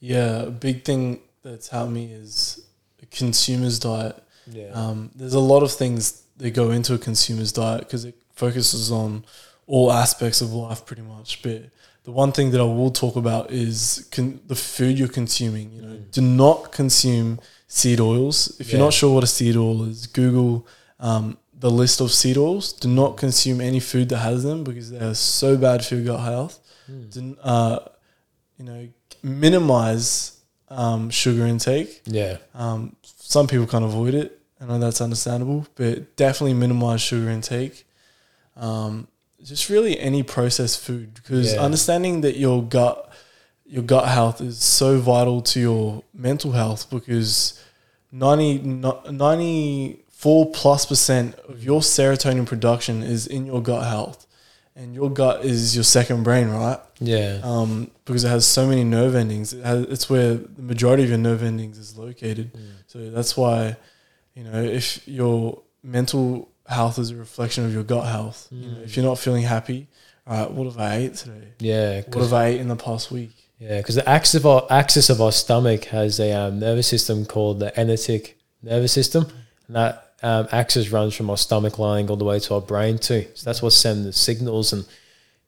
yeah. A big thing that's helped me is a consumer's diet. Yeah. Um, there's a lot of things that go into a consumer's diet because it focuses on all aspects of life pretty much. But the one thing that I will talk about is con- the food you're consuming. You know, do not consume seed oils. If you're not sure what a seed oil is, Google um, the list of seed oils. Do not consume any food that has them because they are so bad for your gut health. Do, uh, you know, minimize um, sugar intake. yeah. Um, some people can't avoid it. I know that's understandable, but definitely minimize sugar intake. Um, just really any processed food because Yeah. understanding that your gut, your gut health is so vital to your mental health because 90, 94 plus percent of your serotonin production is in your gut health. And your gut is your second brain, right? Yeah. um, because it has so many nerve endings. It has, it's where the majority of your nerve endings is located. So that's why, you know, if your mental health is a reflection of your gut health, you know, if you're not feeling happy, right, what have I ate today? Yeah. What have I ate in the past week? Yeah, because the axis of our axis of our stomach has a um, nervous system called the enteric nervous system, and that um, axis runs from our stomach lining all the way to our brain too. So that's what sends the signals and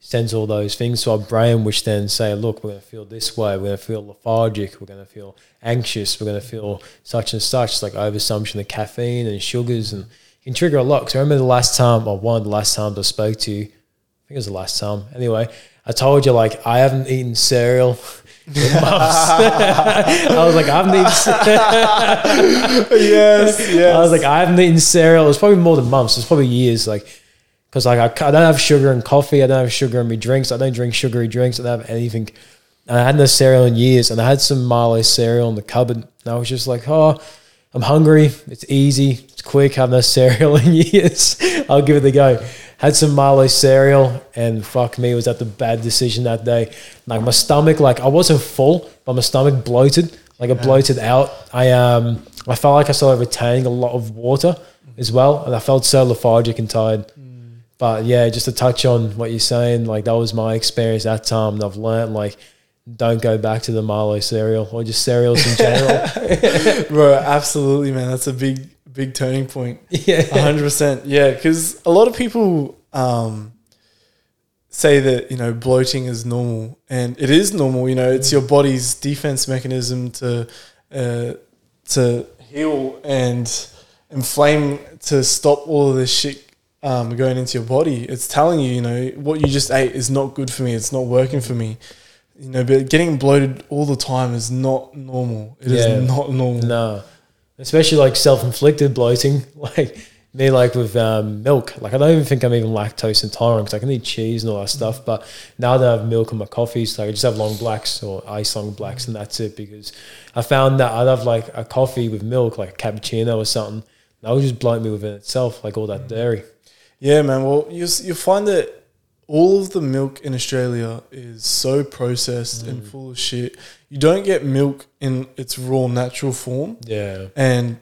sends all those things to our brain, which then say, look, we're going to feel this way. We're going to feel lethargic. We're going to feel anxious. We're going to feel such and such. It's like overassumption of caffeine and sugars and can trigger a lot. Because I remember the last time, or one of the last times I spoke to you, I think it was the last time. Anyway, I told you like I haven't eaten cereal. [LAUGHS] [LAUGHS] I was like, I haven't eaten. [LAUGHS] yes, yes. I was like, I haven't eaten cereal. It was probably more than months. It's probably years. Like, because like I, I don't have sugar in coffee. I don't have sugar in my drinks. I don't drink sugary drinks. I don't have anything. And I had no cereal in years, and I had some Milo cereal in the cupboard. And I was just like, oh, I'm hungry. It's easy. It's quick. I have no [LAUGHS] cereal in years. I'll give it a go. Had some Milo cereal, and fuck me, was that the bad decision that day? Like my stomach, like I wasn't full, but my stomach bloated. Like it bloated out. I um, I felt like I started retaining a lot of water as well, and I felt so lethargic and tired. But yeah, just to touch on what you're saying, like that was my experience that time, and I've learned like don't go back to the Milo cereal or just cereals in general. [LAUGHS] Bro, absolutely, man. That's a big, big turning point. [LAUGHS] yeah, hundred percent. Yeah, because a lot of people um, say that you know bloating is normal, and it is normal. You know, it's your body's defense mechanism to uh, to heal and inflame to stop all of this shit um, going into your body. It's telling you, you know, what you just ate is not good for me. It's not working for me. You know, but getting bloated all the time is not normal. It is Yeah. not normal. no, especially like self-inflicted bloating, [LAUGHS] like me, like with um, milk. Like I don't even think I'm even lactose intolerant because I can eat cheese and all that stuff. But now that I have milk in my coffees, like I just have long blacks or ice long blacks, and that's it. Because I found that I'd have like a coffee with milk, like a cappuccino or something. That would just bloat me within itself, like all that dairy. Yeah, man. Well, you you find that all of the milk in Australia is so processed and mm. full of shit. You don't get milk in its raw, natural form, Yeah, and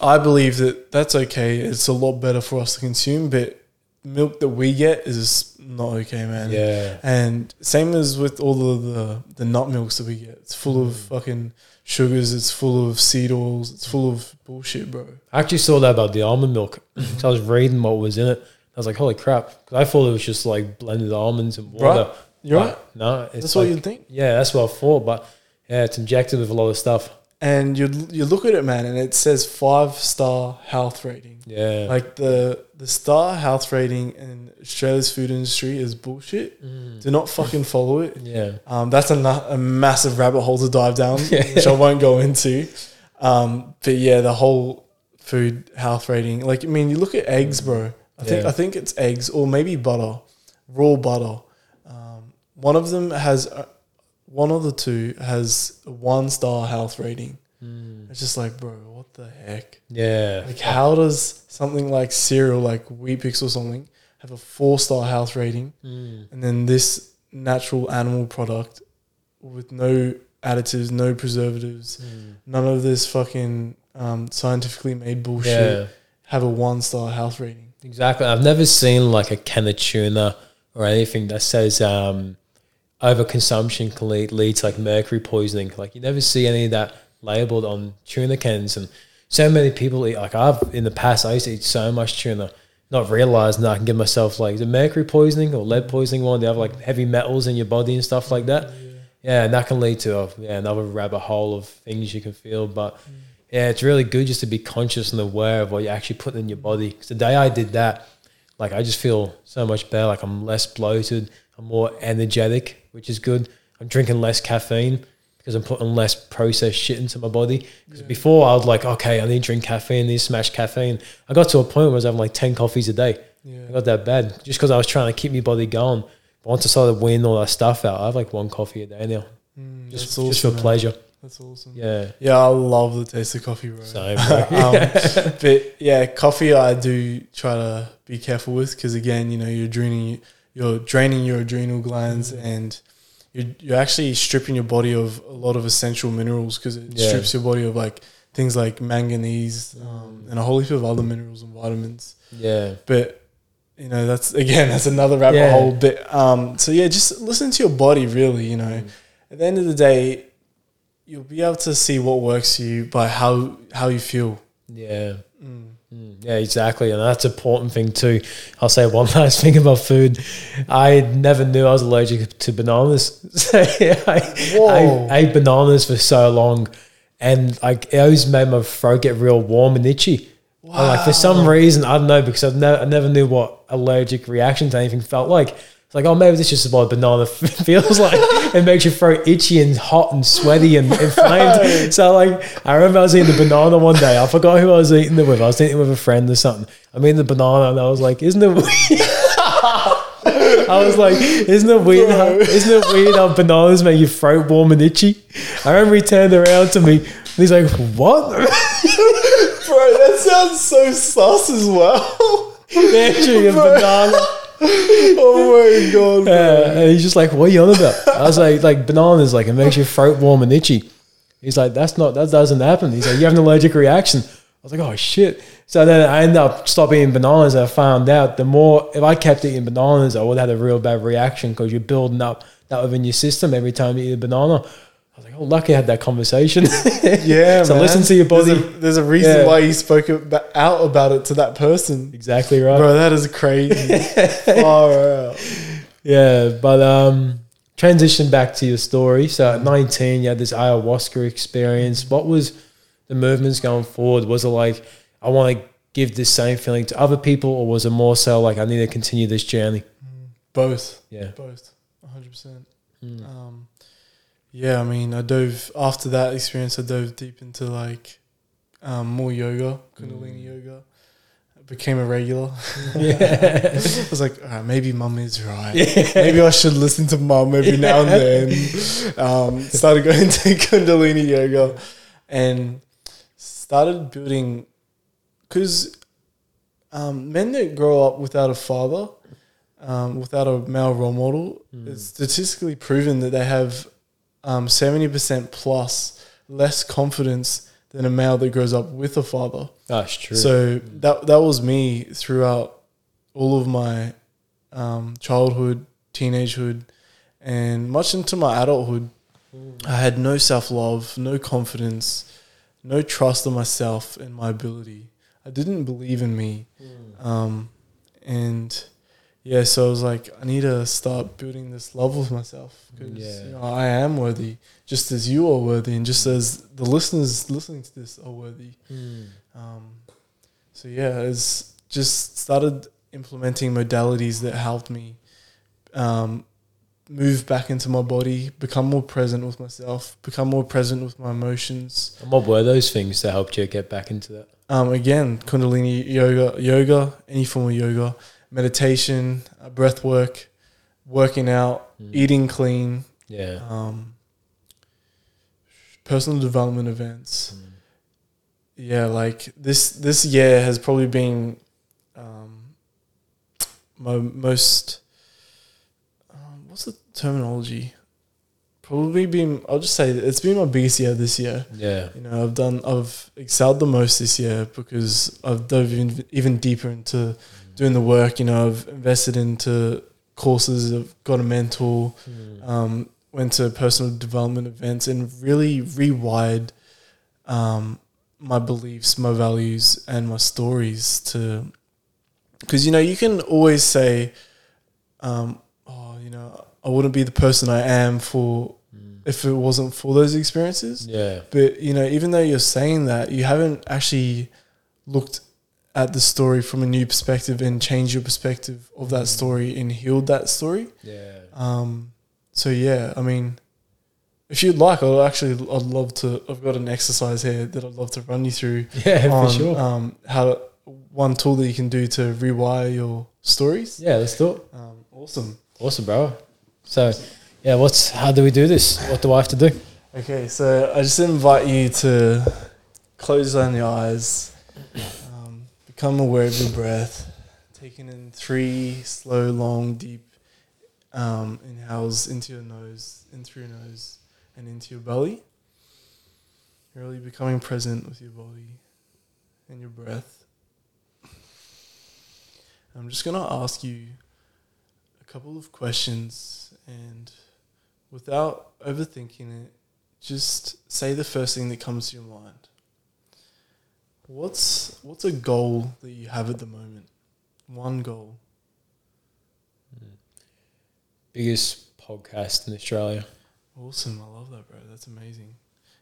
I believe that that's okay. It's a lot better for us to consume, but milk that we get is not okay, man. yeah. And same as with all of the the nut milks that we get. It's full of mm. fucking sugars. It's full of seed oils. It's full of bullshit, bro. I actually saw that about the almond milk. [CLEARS THROAT] so I was reading what was in it. I was like, holy crap. 'Cause I thought it was just like blended almonds and water. You're But right. No, it's That's like, what you'd think. Yeah, that's what I thought. But yeah, it's injected with a lot of stuff. and you you look at it, man, and it says five star health rating. Yeah. Like the the star health rating in Australia's food industry is bullshit. Mm. Do not fucking follow it. [LAUGHS] yeah. Um, that's a, na- a massive rabbit hole to dive down, [LAUGHS] which I won't go into. Um, but yeah, the whole food health rating. Like, I mean, you look at eggs, bro. I think Yeah. I think it's eggs or maybe butter, raw butter. Um, one of them has, uh, one of the two has a one star health rating. Mm. It's just like, bro, what the heck? Yeah. Like, how does something like cereal, like Weet-Bix or something, have a four star health rating, Mm. and then this natural animal product with no additives, no preservatives, Mm. none of this fucking um, scientifically made bullshit Yeah. have a one star health rating? Exactly. I've never seen like a can of tuna or anything that says um, overconsumption can lead, lead to like mercury poisoning. Like you never see any of that labeled on tuna cans. And so many people eat, like I've in the past, I used to eat so much tuna, not realizing that I can give myself like, is it mercury poisoning or lead poisoning one? They have like heavy metals in your body and stuff like that. Yeah, and that can lead to a, yeah, another rabbit hole of things you can feel. But yeah, it's really good just to be conscious and aware of what you're actually putting in your body. Because the day I did that, like I just feel so much better. Like I'm less bloated, I'm more energetic, which is good. I'm drinking less caffeine because I'm putting less processed shit into my body. Because before I was like, okay, I need to drink caffeine, I need to smash caffeine. I got to a point where I was having like 10 coffees a day. Yeah. I got that bad just because I was trying to keep my body going. But once I started weaning all that stuff out, I have like one coffee a day now, Mm, just, that's just for man. pleasure. That's awesome. Yeah, Yeah, I love the taste of coffee, bro. same. bro. [LAUGHS] um, [LAUGHS] but yeah, coffee I do try to be careful with because again, you know, you're draining you're draining your adrenal glands and you're, you're actually stripping your body of a lot of essential minerals because it Yeah. strips your body of like things like manganese um, and a whole heap of other minerals and vitamins. yeah, But you know, that's [LAUGHS] again, that's another rabbit Yeah. hole. But um, so yeah, just listen to your body, really. You know, at the end of the day, you'll be able to see what works for you by how how you feel. yeah. Mm. Yeah, exactly, and that's an important thing too. I'll say one [LAUGHS] last thing about food. I never knew I was allergic to bananas. [LAUGHS] So yeah, I. I ate bananas for so long, and like it always made my throat get real warm and itchy. And, like for some reason, I don't know because I've never I never knew what allergic reaction to anything felt like. It's like, oh, maybe this is just what a banana [LAUGHS] feels like. it makes your throat itchy and hot and sweaty and inflamed. [LAUGHS] so, like, I remember I was eating the banana one day. I forgot who I was eating it with. I was eating it with a friend or something. I'm eating the banana and I was like, isn't it weird? [LAUGHS] I was like, isn't it weird? How, isn't it weird how bananas make your throat warm and itchy? I remember he turned around to me and he's like, what? Bro, that sounds so sus as well. Actually a banana. [LAUGHS] oh my god. Uh, and he's just like, "What are you on about?" I was like, "Like bananas, like it makes your throat warm and itchy." He's like, "That's not that doesn't happen." He's like, "You have an allergic reaction." I was like, "Oh shit!" So then I ended up stopping eating bananas. I found out the more if I kept eating bananas, I would have had a real bad reaction because you're building up that within your system every time you eat a banana. I was like, "Oh, lucky I had that conversation." [LAUGHS] Yeah, [LAUGHS] So man. listen to your body. There's a, there's a reason Yeah. why you spoke out about it to that person. exactly right. Bro, that is crazy. [LAUGHS] Far out. Yeah, but um, transition back to your story. So at 19, you had this ayahuasca experience. What was the movements going forward? Was it like, I want to give this same feeling to other people, or was it more so like, I need to continue this journey? Both. Yeah. Both. 100%. Mm. Um, yeah, I mean, I dove, after that experience, I dove deep into like um, more yoga, Kundalini yoga. I became a regular. Yeah. [LAUGHS] I was like, all right, maybe mum is right. Maybe I should listen to mum every now and then. Um, started going [LAUGHS] to Kundalini yoga and started building because um, men that grow up without a father, um, without a male role model, it's statistically proven that they have um, 70% plus less confidence than a male that grows up with a father. That's true. So that that was me throughout all of my um, childhood, teenagehood, and much into my adulthood. I had no self love, no confidence, no trust in myself and my ability. I didn't believe in me, um, and yeah, so I was like, I need to start building this love with myself because Yeah. you know, I am worthy, just as you are worthy, and just as the listeners listening to this are worthy. Mm. Um, so yeah, it's just started implementing modalities that helped me um, move back into my body, become more present with myself, become more present with my emotions. And what were those things that helped you get back into that? Um, again, Kundalini yoga, yoga, any form of yoga, meditation, uh, breath work, working out, Mm. eating clean, Yeah. um, personal development events. Mm. yeah, like this this year has probably been um, my most um, what's the terminology? Probably been I'll just say it's been my biggest year this year. Yeah. You know, I've done I've excelled the most this year because I've dove in, even deeper into doing the work. You know, I've invested into courses. I've got a mentor Mm. um, went to personal development events and really rewired um, my beliefs, my values, and my stories to. Because you know you can always say, um, "Oh, you know, I wouldn't be the person I am for Mm. if it wasn't for those experiences." Yeah. But you know, even though you're saying that, you haven't actually looked at the story from a new perspective and changed your perspective of that story and healed that story. Yeah. Um, so yeah, I mean, if you'd like, I'd actually, I'd love to. I've got an exercise here that I'd love to run you through [LAUGHS] Yeah, on for sure. um, how to, one tool that you can do to rewire your stories. yeah, let's do it. Um, awesome. Awesome, bro. So, yeah, what's how do we do this? What do I have to do? Okay, so I just invite you to close down your eyes, become aware of your breath, taking in three slow, long, deep um, inhales into your nose, in through your nose, and into your belly. Really becoming present with your body and your breath. I'm just going to ask you a couple of questions, and without overthinking it, just say the first thing that comes to your mind. What's what's a goal that you have at the moment? One goal. Biggest podcast in Australia. Awesome. I love that, bro. That's amazing.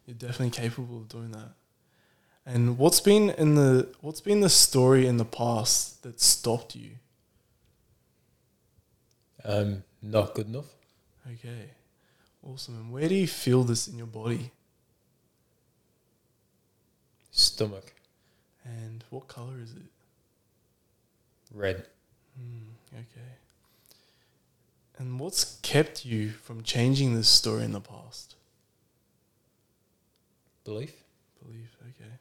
You're definitely capable of doing that. And what's been in the what's been the story in the past that stopped you? Um, not good enough. Okay. Awesome. And where do you feel this in your body? Stomach. And what color is it? Red. Hmm, okay. And what's kept you from changing this story in the past? Belief. Belief, okay.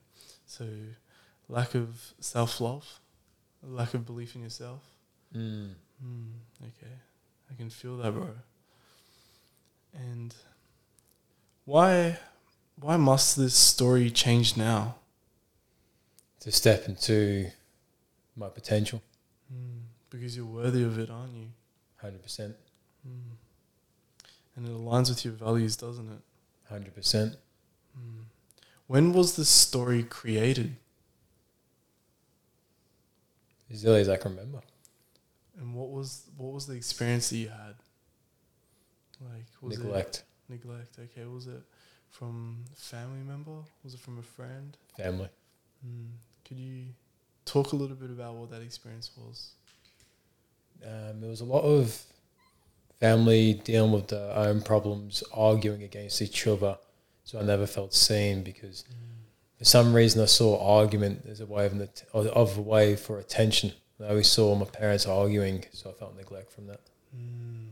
So, lack of self love, lack of belief in yourself. Mm. Hmm, okay. I can feel that, bro. And why why must this story change now? To step into my potential. Hmm, because you're worthy of it, aren't you? Hundred percent. Hmm. And it aligns with your values, doesn't it? Hundred percent. Hmm. When was this story created? As early as I can remember. And what was what was the experience that you had? Like was Neglect. it neglect? Okay, was it from a family member? Was it from a friend? Family. Mm. Could you talk a little bit about what that experience was? Um, there was a lot of family dealing with their own problems, arguing against each other. So I never felt seen because for some reason I saw argument as a way of, an, of a way for attention. I always saw my parents arguing, so I felt neglect from that. Mm.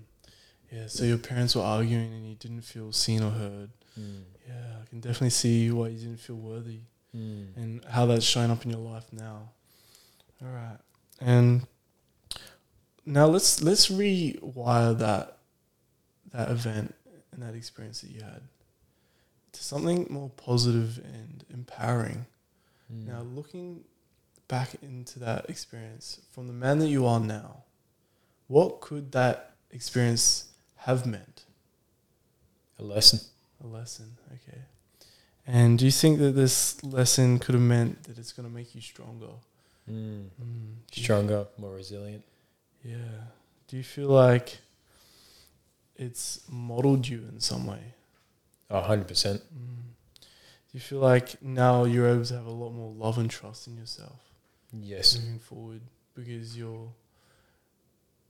Yeah, so your parents were arguing and you didn't feel seen or heard. Mm. Yeah, I can definitely see why you didn't feel worthy Mm. and how that's showing up in your life now. All right, and now let's let's rewire that that event and that experience that you had to something more positive and empowering. Mm. Now, looking back into that experience from the man that you are now, what could that experience have meant? a lesson. A lesson, okay. And do you think that this lesson could have meant that it's going to make you stronger? Mm. Mm. Stronger, more resilient. Yeah. Do you feel like it's modeled you in some way? Oh, 100%. Mm. Do you feel like now you're able to have a lot more love and trust in yourself? Yes. moving forward because you're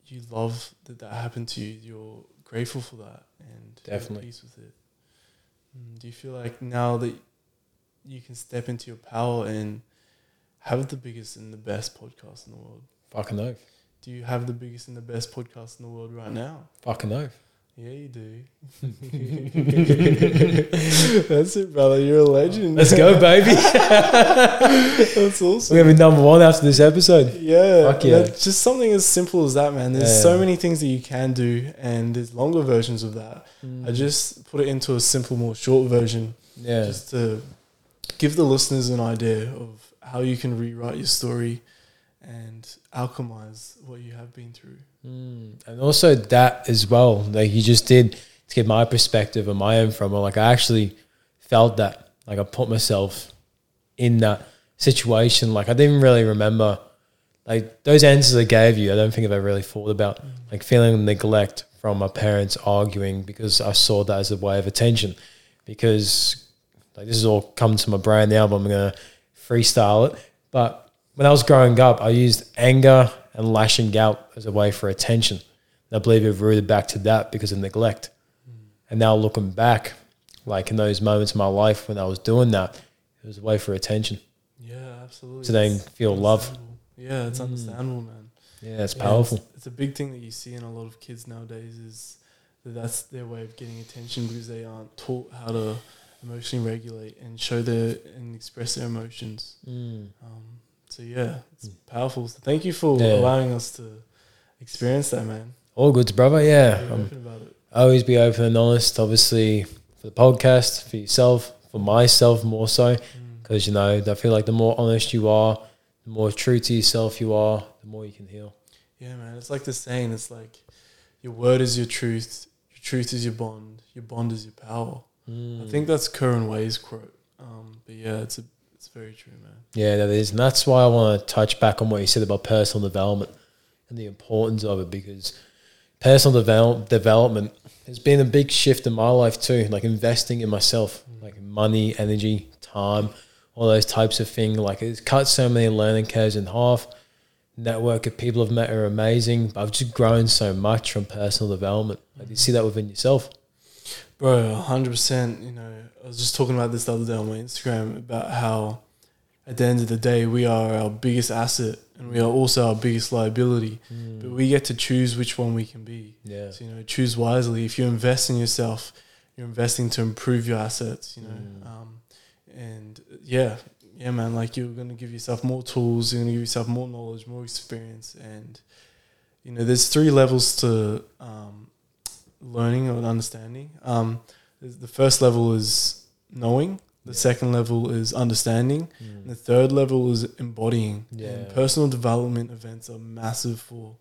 you love that that happened to you. You're grateful for that and Definitely. peace with it. Mm, do you feel like now that you can step into your power and have the biggest and the best podcast in the world? Fucking oath. Do you have the biggest and the best podcast in the world right now? Fucking oath. Yeah, you do. [LAUGHS] That's it, brother. You're a legend. Let's go, baby. [LAUGHS] That's awesome. We're going to be number one after this episode. Yeah, Fuck yeah. that's just something as simple as that, man. There's Yeah. so many things that you can do, and there's longer versions of that. Mm. I just put it into a simple, more short version, Yeah. just to give the listeners an idea of how you can rewrite your story and alchemize what you have been through. Mm. And also that as well, like you just did to get my perspective and my own from it. Like I actually felt that, like I put myself in that situation. Like I didn't really remember, like those answers I gave you. I don't think I've ever really thought about, like feeling neglect from my parents arguing because I saw that as a way of attention. Because like this has all come to my brain now, but I'm gonna freestyle it. But when I was growing up, I used anger and lashing out as a way for attention. And I believe it rooted back to that because of neglect. And now looking back, like in those moments in my life when I was doing that, it was a way for attention. Yeah, absolutely. To then feel love. Yeah, it's Mm. understandable, man. Yeah, it's Yeah, powerful. It's, it's a big thing that you see in a lot of kids nowadays is that that's their way of getting attention because they aren't taught how to emotionally regulate and show their and express their emotions. Mm. Um, so yeah, it's Mm. powerful. So thank you for Yeah. allowing us to experience that, man. All good, brother. Yeah. Be I'm open about it. always be open and honest, obviously, for the podcast, for yourself, for myself more so. Mm. Because, you know, I feel like the more honest you are, the more true to yourself you are, the more you can heal. Yeah, man. It's like the saying. It's like your word is your truth. Your truth is your bond. Your bond is your power. I Mm. think that's Curran Way's quote. Um, but yeah, it's a very true, man. Yeah, that is. And that's why I want to touch back on what you said about personal development and the importance of it because personal develop, development has been a big shift in my life too. Like investing in myself, like money, energy, time, all those types of things. Like it's cut so many learning curves in half. Network of people I've met are amazing. But I've just grown so much from personal development. Like, you see that within yourself. Bro, hundred percent. You know, I was just talking about this the other day on my Instagram about how, at the end of the day, we are our biggest asset and we are also our biggest liability. But we get to choose which one we can be. Yeah. So you know, choose wisely. If you invest in yourself, you're investing to improve your assets. You know, Mm. um, and yeah, yeah, man. Like you're gonna give yourself more tools. You're gonna give yourself more knowledge, more experience, and you know, there's three levels to um, learning or understanding. Um, the first level is knowing. The Yeah. second level is understanding. And the third level is embodying. Yeah. And personal development events are massive for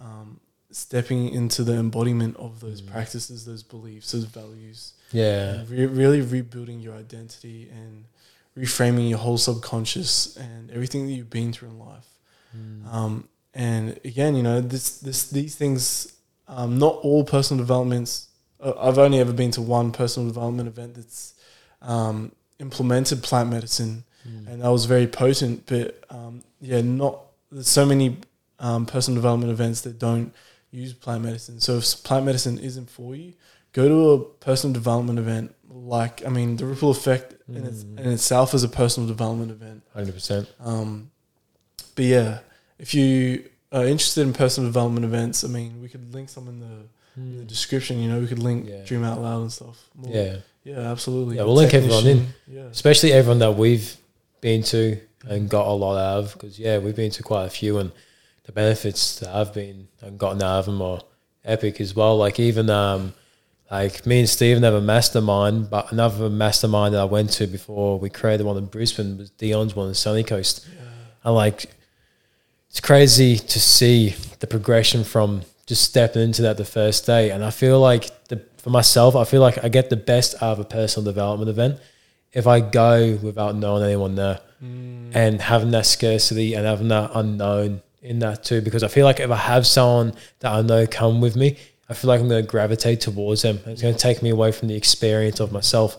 um, stepping into the embodiment of those Mm. practices, those beliefs, those values. Yeah. Re- really rebuilding your identity and reframing your whole subconscious and everything that you've been through in life. Mm. Um, and again, you know, this, this, these things, um, not all personal developments. Uh, I've only ever been to one personal development event that's um, implemented plant medicine, Mm. and that was very potent. But um, yeah, not there's so many um, personal development events that don't use plant medicine. So if plant medicine isn't for you, go to a personal development event. Like I mean, the ripple effect in, its, Mm. in itself is a personal development event. 100%. Um, but yeah, if you are interested in personal development events, I mean, we could link some in the, in the description. You know, we could link Mm. Yeah. Dream Out Loud and stuff. More- Yeah. Yeah, absolutely. Yeah, we'll link everyone in. Yeah, especially everyone that we've been to and got a lot out of. Because yeah, we've been to quite a few, and the benefits that I've been and gotten out of them are epic as well. Like even um, like me and Steve have a mastermind, but another mastermind that I went to before we created one in Brisbane was Dion's one in Sunny Coast. And like, it's crazy to see the progression from just stepping into that the first day. And I feel like the for myself, I feel like I get the best out of a personal development event if I go without knowing anyone there Mm. and having that scarcity and having that unknown in that too. Because I feel like if I have someone that I know come with me, I feel like I'm going to gravitate towards them. It's going to take me away from the experience of myself.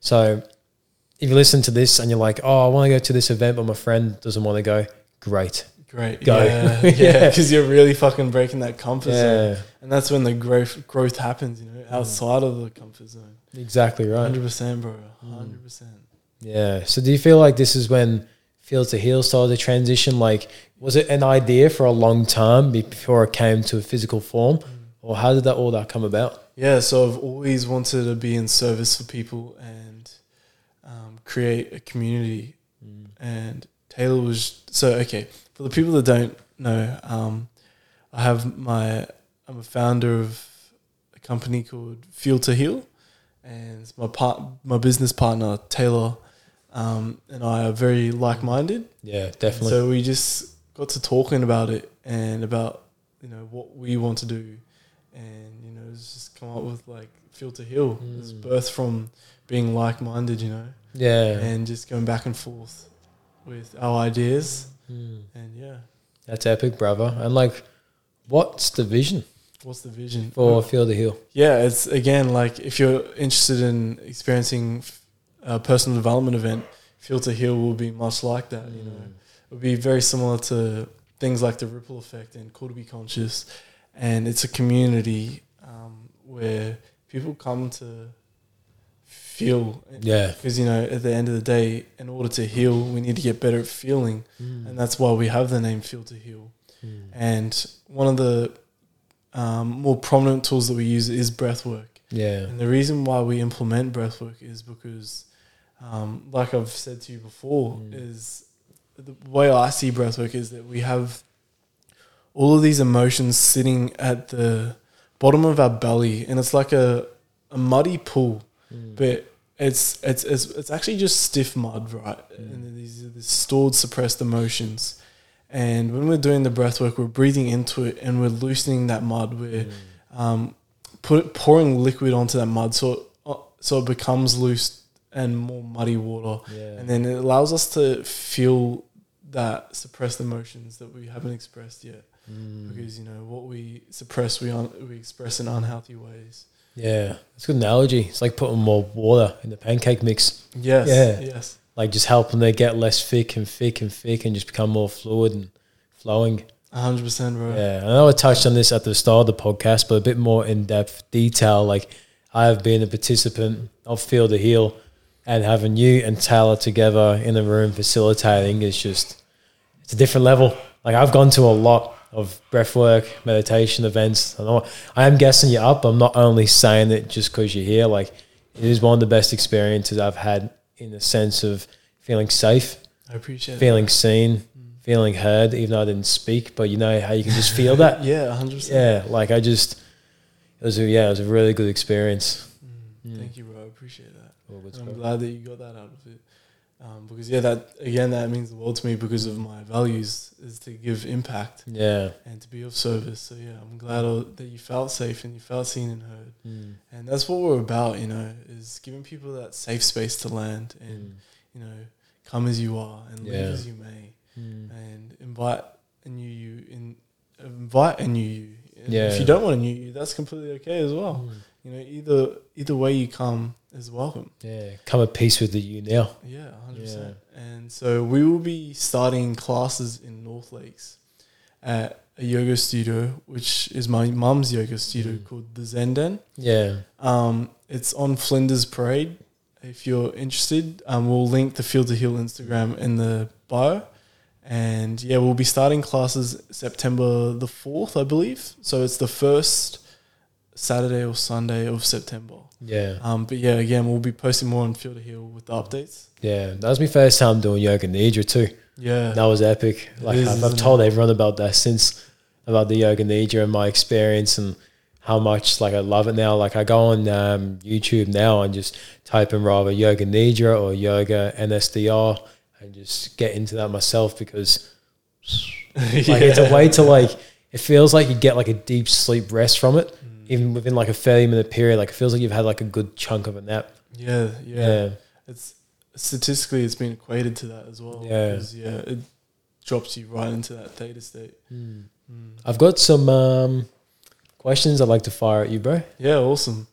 So if you listen to this and you're like, oh, I want to go to this event, but my friend doesn't want to go, great. Great. Go. Yeah, [LAUGHS] Yeah. yeah, because you're really fucking breaking that comfort zone, and that's when the growth growth happens. You know, outside of the comfort zone. exactly right. Hundred percent, bro. Mm. Hundred percent. Yeah. So do you feel like this is when Feel to Heal started to transition? Like, was it an idea for a long time before it came to a physical form? Or how did that all that come about? Yeah, so I've always wanted to be in service for people and um, create a community. And Taylor was so okay. For the people that don't know, um, I have my I'm a founder of a company called Feel to Heal, and my part my business partner Taylor um, and I are very like minded. Yeah, definitely. So we just got to talking about it and about you know what we want to do, and you know it's just come up with like feel to heal. It's Mm. birth from being like minded, you know, yeah. and just going back and forth with our ideas, Mm. and yeah, That's epic, brother. And like, what's the vision what's the vision for Feel to Heal? Yeah, it's again like if you're interested in experiencing a personal development event, Feel to Heal will be much like that. You know, it would be very similar to things like the ripple effect and Call to Be Conscious, and it's a community um, where people come to feel. Yeah. Because you know, at the end of the day, in order to heal, we need to get better at feeling, Mm. and that's why we have the name Feel to Heal. Mm. And one of the um, more prominent tools that we use is breath work. Yeah. And the reason why we implement breath work is because, um, like I've said to you before, Mm. is the way I see breath work is that we have all of these emotions sitting at the bottom of our belly, and it's like a, a muddy pool, Mm. but it's it's it's, it's actually just stiff mud, right? Mm. And then these are the stored, suppressed emotions. And when we're doing the breath work, we're breathing into it and we're loosening that mud. We're Mm. um, put pouring liquid onto that mud so it, uh, so it becomes loose and more muddy water, Yeah. and then it allows us to feel that suppressed emotions that we haven't expressed yet. Mm. Because you know what we suppress, we un- we express in unhealthy ways. Yeah, it's a good analogy. It's like putting more water in the pancake mix, Yes. Yeah. Yes. like just helping it get less thick and thick and thick and just become more fluid and flowing. A hundred percent, bro. Yeah, I know I touched on this at the start of the podcast, but a bit more in depth detail. Like I have been a participant of Feel to Heal, and having you and Taylor together in the room facilitating is just it's a different level. Like I've gone to a lot of breathwork, meditation events. I know I am guessing you're up. I'm not only saying it just because you're here. Like it is one of the best experiences I've had in the sense of feeling safe I appreciate feeling seen, feeling heard, even though I didn't speak, but you know how you can just feel that. [LAUGHS] Yeah, hundred percent. Yeah, like I just, it was a, yeah, it was a really good experience. Mm. Thank you, bro. I appreciate that. All good And I'm glad that you got that out of it. Um, because yeah, that again, that means the world to me because of my values is to give impact Yeah, and to be of service. So yeah, I'm glad that you felt safe and you felt seen and heard. Mm. And that's what we're about, you know, is giving people that safe space to land and Mm. you know come as you are and Yeah. live as you may Mm. and invite a new you in invite a new you. And Yeah. If you don't want a new you, that's completely okay as well. You know, either either way you come is welcome. yeah, come at peace with the you now. Yeah, hundred percent. And so we will be starting classes in North Lakes at a yoga studio, which is my mum's yoga studio Mm. called the Zenden. Yeah, Um, it's on Flinders Parade. If you're interested, um, we'll link the Feel to Heal Instagram in the bio. And yeah, we'll be starting classes September the 4th, I believe. So it's the first Saturday or Sunday of September. yeah, Um, but yeah, again, we'll be posting more on Feel to Heal with the updates. yeah. That was my first time doing yoga nidra too. Yeah. That was epic. Like is, I've, I've told everyone about that since about the yoga nidra and my experience and how much like I love it now. Like I go on um, YouTube now and just type in rather yoga nidra or yoga NSDR and just get into that myself because [LAUGHS] like it's a way to like it feels like you get like a deep sleep rest from it even within like a 30 minute period like it feels like you've had like a good chunk of a nap Yeah, yeah. yeah It's statistically it's been equated to that as well. Yeah. yeah, it drops you right into that theta state. Hmm. Mm. i've got some um, questions i'd like to fire at you bro Yeah, awesome.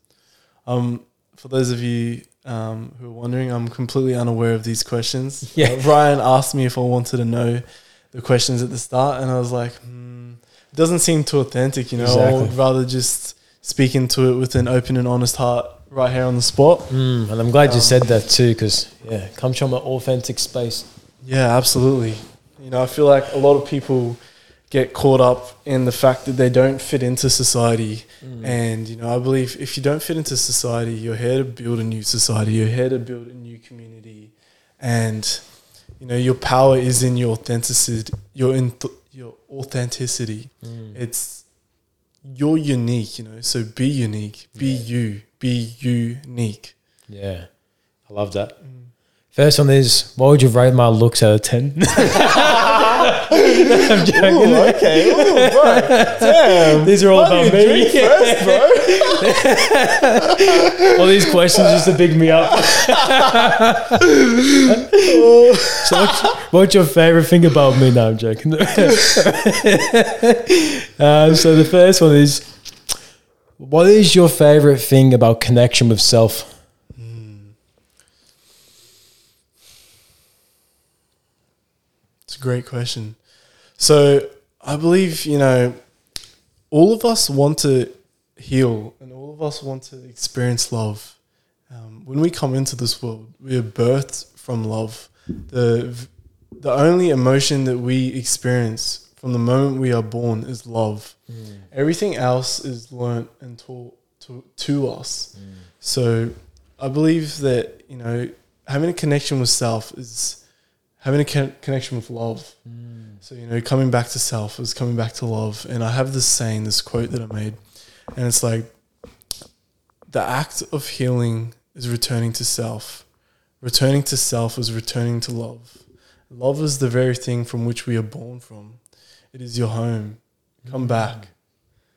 Um, for those of you um, who are wondering, I'm completely unaware of these questions. [LAUGHS] Yeah. Uh, Ryan asked me if I wanted to know the questions at the start, and I was like, hmm, it doesn't seem too authentic, you know. I would Exactly. rather just speak to it with an open and honest heart right here on the spot. Mm, and I'm glad you Um, said that too, because yeah, it comes from an authentic space. Yeah, absolutely. You know, I feel like a lot of people get caught up in the fact that they don't fit into society. And, you know, I believe if you don't fit into society, you're here to build a new society, you're here to build a new community. And, you know, your power is in your authenticity, your, in your authenticity. Mm. It's, you're unique, you know, so be unique, be Yeah. you, be unique. Yeah, I love that. Mm. First one is, what would you rate my looks out of ten? [LAUGHS] [LAUGHS] I'm joking. Ooh, okay. Ooh, bro. Damn. These are all Why about me. first, bro. [LAUGHS] All these questions just to big me up. so, what's, what's your favorite thing about me? No, I'm joking. um, so the first one is, what is your favorite thing about connection with self? It's a great question. So I believe, you know, all of us want to heal and all of us want to experience love. Um, when we come into this world, we are birthed from love. The, the only emotion that we experience from the moment we are born is love. Everything else is learnt and taught to, to us. So I believe that, you know, having a connection with self is having a con- connection with love. So, you know, coming back to self is coming back to love. And I have this saying, this quote that I made, and it's like, the act of healing is returning to self. Returning to self is returning to love. Love is the very thing from which we are born from. It is your home. Come back.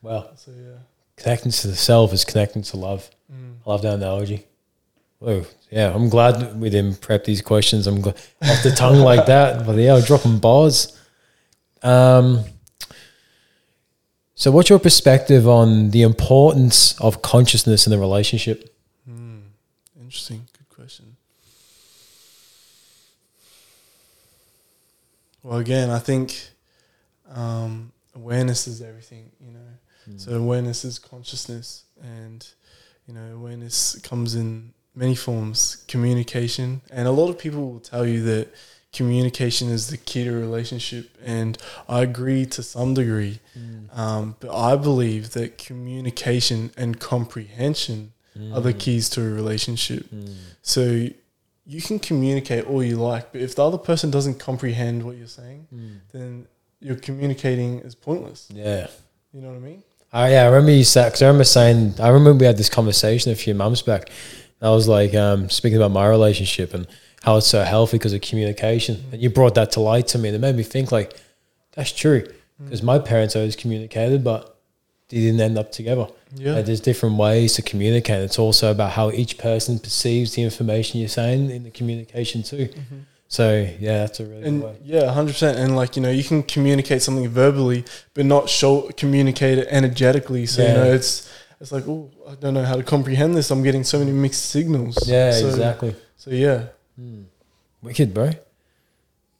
Well, So, yeah. connecting to the self is connecting to love. Mm. I love that analogy. Oh, yeah, I'm glad we didn't prep these questions. I'm gl- off the tongue like that, but yeah, dropping bars. Um, so, what's your perspective on the importance of consciousness in the relationship? Hmm. Interesting. Good question. Well, again, I think um, awareness is everything, you know. So awareness is consciousness, and you know, awareness comes in many forms. Communication, and a lot of people will tell you that communication is the key to a relationship, and I agree to some degree. Mm. Um, but I believe that communication and comprehension are the mm. keys to a relationship. Mm. So you can communicate all you like, but if the other person doesn't comprehend what you're saying, then your communicating is pointless. Yeah. You know what I mean? Oh yeah, I remember you said because I remember saying I remember we had this conversation a few months back. I was like um, speaking about my relationship and how it's so healthy because of communication, mm. and you brought that to light to me, and it made me think like that's true mm. because my parents always communicated, but they didn't end up together. Yeah. Like, there's different ways to communicate. It's also about how each person perceives the information you're saying in the communication too. Mm-hmm. So yeah, that's a really And good way. yeah, hundred percent. And like you know, you can communicate something verbally, but not show communicate it energetically. So you know, it's it's like, oh, I don't know how to comprehend this. I'm getting so many mixed signals. Yeah, so, exactly. So yeah, Wicked, bro.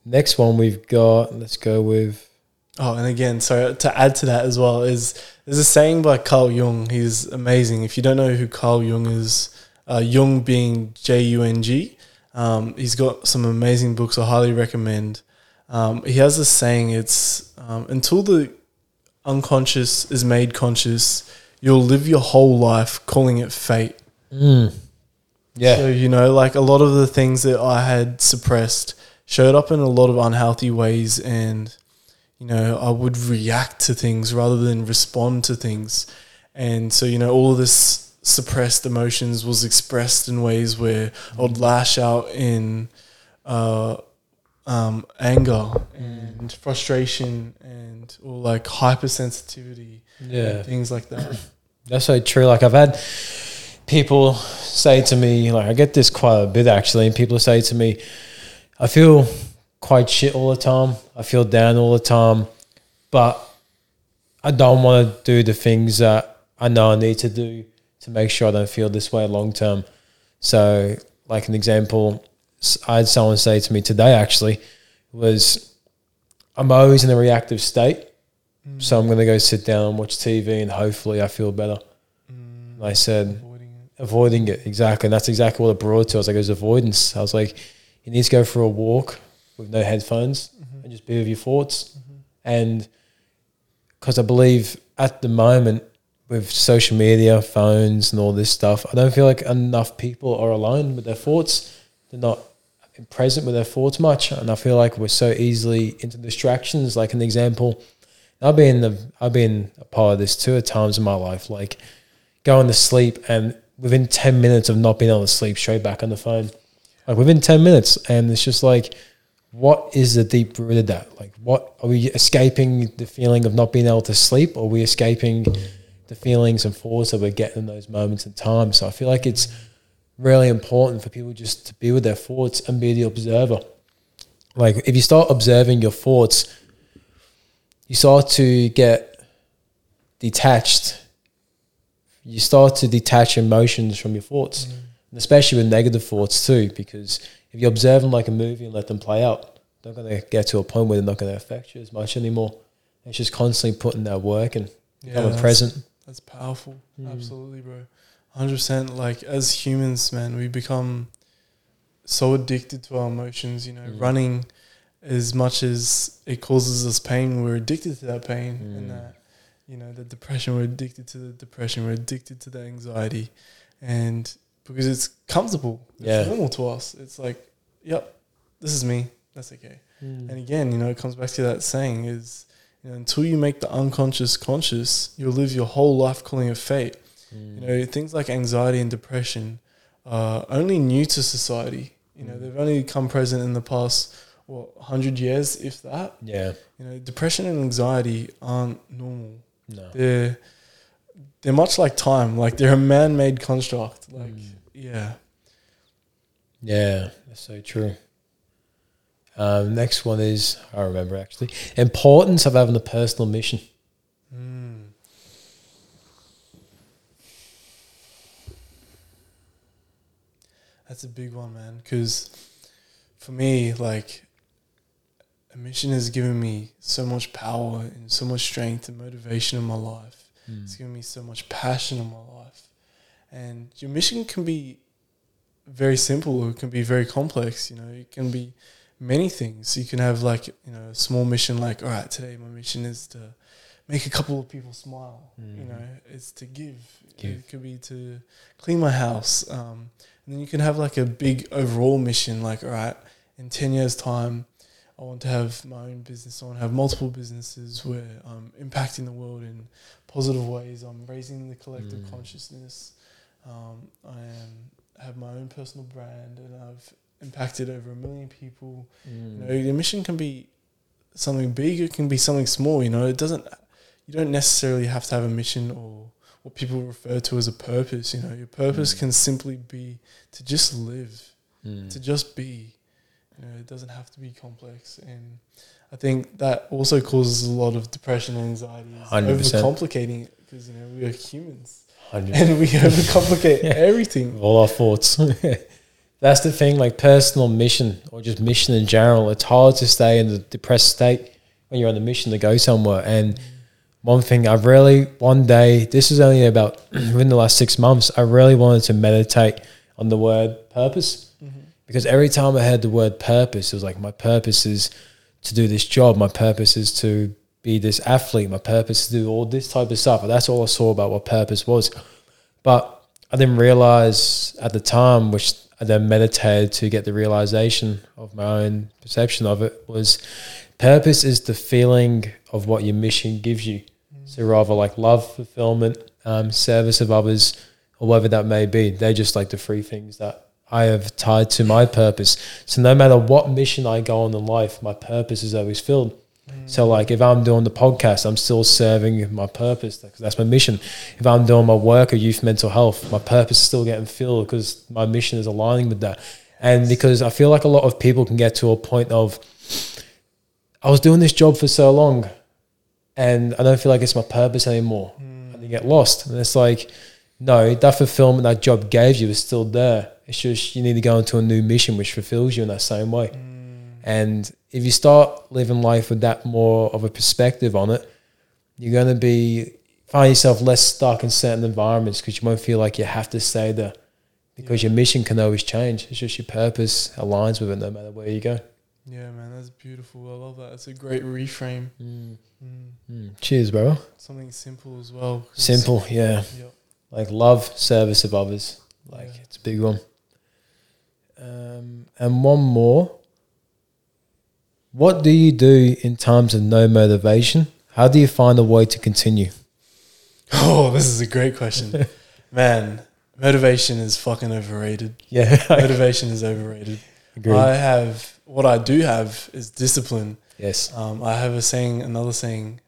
Next one we've got. Let's go with. Oh, and again, so to add to that as well is there's a saying by Carl Jung. He's amazing. If you don't know who Carl Jung is, uh, Jung being J U N G, um, he's got some amazing books. I highly recommend. Um, he has this saying: "It's um, until the unconscious is made conscious, you'll live your whole life calling it fate." Mm. Yeah. So, you know, like a lot of the things that I had suppressed showed up in a lot of unhealthy ways. And, you know, I would react to things rather than respond to things. And so, you know, all of this suppressed emotions was expressed in ways where I would lash out in uh, um, anger and frustration and or like hypersensitivity, yeah. things like that. That's so true. Like I've had people say to me, like I get this quite a bit actually, and people say to me, I feel quite shit all the time. I feel down all the time, but I don't want to do the things that I know I need to do to make sure I don't feel this way long term. So, like an example, I had someone say to me today actually was, I'm always in a reactive state. So I'm going to go sit down and watch TV and hopefully I feel better. And I said, Avoiding it. avoiding it. Exactly. And that's exactly what it brought to. Us. I was like, it was avoidance. I was like, you need to go for a walk with no headphones mm-hmm. and just be with your thoughts. Mm-hmm. And because I believe at the moment with social media, phones, and all this stuff, I don't feel like enough people are alone with their thoughts. They're not present with their thoughts much. And I feel like we're so easily into distractions. Like an example, I've been the, I've been a part of this too at times in my life. Like going to sleep and within 10 minutes of not being able to sleep straight back on the phone. Like within 10 minutes and it's just like what is the deep root of that? Like what are we escaping the feeling of not being able to sleep or are we escaping the feelings and thoughts that we're getting in those moments in time so i feel like it's really important for people just to be with their thoughts and be the observer. Like if you start observing your thoughts you start to get detached you start to detach emotions from your thoughts, and especially with negative thoughts too. Because if you observe them like a movie and let them play out, they're going to get to a point where they're not going to affect you as much anymore. It's just constantly putting that work and becoming that's- present. That's powerful. Mm. Absolutely, bro. 100%. Like, as humans, man, we become so addicted to our emotions. You know, Mm. running as much as it causes us pain, we're addicted to that pain. Mm. And that, you know, the depression, we're addicted to the depression, we're addicted to the anxiety. And because it's comfortable, it's Yeah. normal to us. It's like, yep, this is me. That's okay. And again, you know, it comes back to that saying is, you know, until you make the unconscious conscious, you'll live your whole life calling it fate. You know, things like anxiety and depression are only new to society. You know, Mm. they've only come present in the past, what, 100 years, if that. yeah, You know, depression and anxiety aren't normal. no, They're, they're much like time. Like, they're a man made construct. Like, Mm. yeah. Yeah, that's so true. Um, next one is I remember actually importance of having a personal mission. Mm. That's a big one, man. Because for me, like, a mission has given me so much power and so much strength and motivation in my life. It's given me so much passion in my life. And your mission can be very simple or it can be very complex. You know, it can be many things. You can have like, you know, a small mission like, all right, today my mission is to make a couple of people smile. You know, it's to give. Give. It could be to clean my house. Um, and then you can have like a big overall mission like, all right, in 10 years' time, I want to have my own business. I want to have multiple businesses where I'm impacting the world in positive ways. I'm raising the collective Mm. consciousness. Um, I am have my own personal brand, and I've impacted over a million people. Mm. You know, your mission can be something big. It can be something small. You know, it doesn't. You don't necessarily have to have a mission or what people refer to as a purpose. You know, your purpose Mm. can simply be to just live Mm. to just be. You know, it doesn't have to be complex, and I think that also causes a lot of depression and anxiety. 100%. Overcomplicating it because you know we are humans, 100. and we overcomplicate [LAUGHS] everything. All our thoughts. [LAUGHS] That's the thing, like personal mission or just mission in general. It's hard to stay in the depressed state when you're on a mission to go somewhere. And one thing I've really, one day, this is only about [CLEARS THROAT] within the last six months, I really wanted to meditate on the word purpose. Because every time I heard the word purpose, it was like, my purpose is to do this job, my purpose is to be this athlete, my purpose is to do all this type of stuff. And that's all I saw about what purpose was. But I didn't realize at the time, which I then meditated to get the realization of my own perception of it, was purpose is the feeling of what your mission gives you. So rather like love, fulfillment, um, service of others, or whatever that may be. They're just like the three things that I have tied to my purpose. So no matter what mission I go on in life, my purpose is always filled. Mm. So like if I'm doing the podcast, I'm still serving my purpose because that's my mission. If I'm doing my work of youth mental health, my purpose is still getting filled because my mission is aligning with that. And because I feel like a lot of people can get to a point of I was doing this job for so long and I don't feel like it's my purpose anymore. Mm. And you get lost. And it's like, no, that fulfillment that job gave you is still there. It's just you need to go into a new mission which fulfills you in that same way. And if you start living life with that more of a perspective on it, you're going to be find yourself less stuck in certain environments because you won't feel like you have to stay there because your mission can always change. It's just your purpose aligns with it no matter where you go. Yeah, man, that's beautiful. I love that. It's a great reframe. Mm. Mm. Cheers, bro. Something simple as well. Simple, yeah. Yep. Like love, service of others. Like Yeah. it's a big one. Um, and one more. What do you do in times of no motivation? How do you find a way to continue? [LAUGHS] Oh, this is a great question, [LAUGHS] man. Motivation is fucking overrated. Yeah, [LAUGHS] Motivation is overrated. agree. I have what I do have is discipline. yes. Um, I have a saying, another saying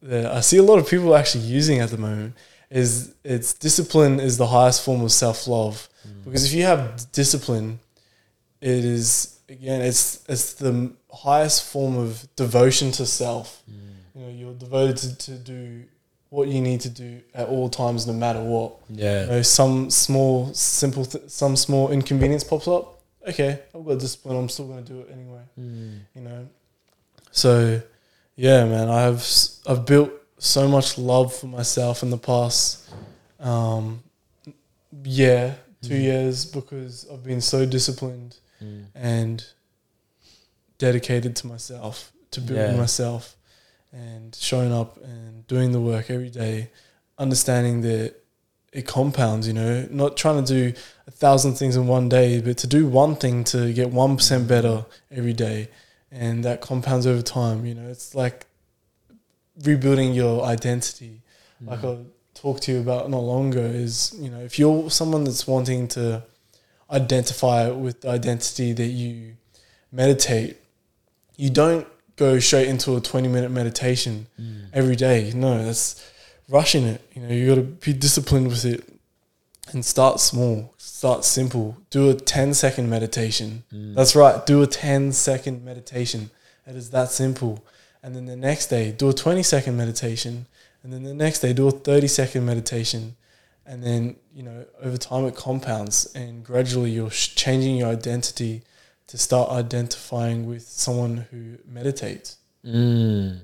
that I see a lot of people actually using at the moment is it's discipline is the highest form of self love because if you have discipline, it is again it's it's the highest form of devotion to self. You know, you're devoted to, to do what you need to do at all times, no matter what. You Yeah. know, some small, simple, th- some small inconvenience pops up. Okay, I've got discipline. I'm still going to do it anyway you know. So, yeah, man, I have I've built so much love for myself in the past, um, yeah, two Mm. years because I've been so disciplined Mm. and dedicated to myself, to building Yeah. myself, and showing up and doing the work every day, understanding that it compounds. You know, not trying to do a thousand things in one day, but to do one thing to get one percent better every day, and that compounds over time. You know, it's like rebuilding your identity. Like mm. I talked to you about not long ago is you know if you're someone that's wanting to identify with the identity that you meditate, you don't go straight into a twenty minute meditation every day. No, that's rushing it. You know, you got to be disciplined with it and start small. Start simple. Do a 10 second meditation. Mm. That's right. Do a 10 second meditation. It is that simple. And then the next day, do a 20 second meditation. And then the next day, do a 30 second meditation. And then, you know, over time it compounds and gradually you're sh- changing your identity to start identifying with someone who meditates. Mm.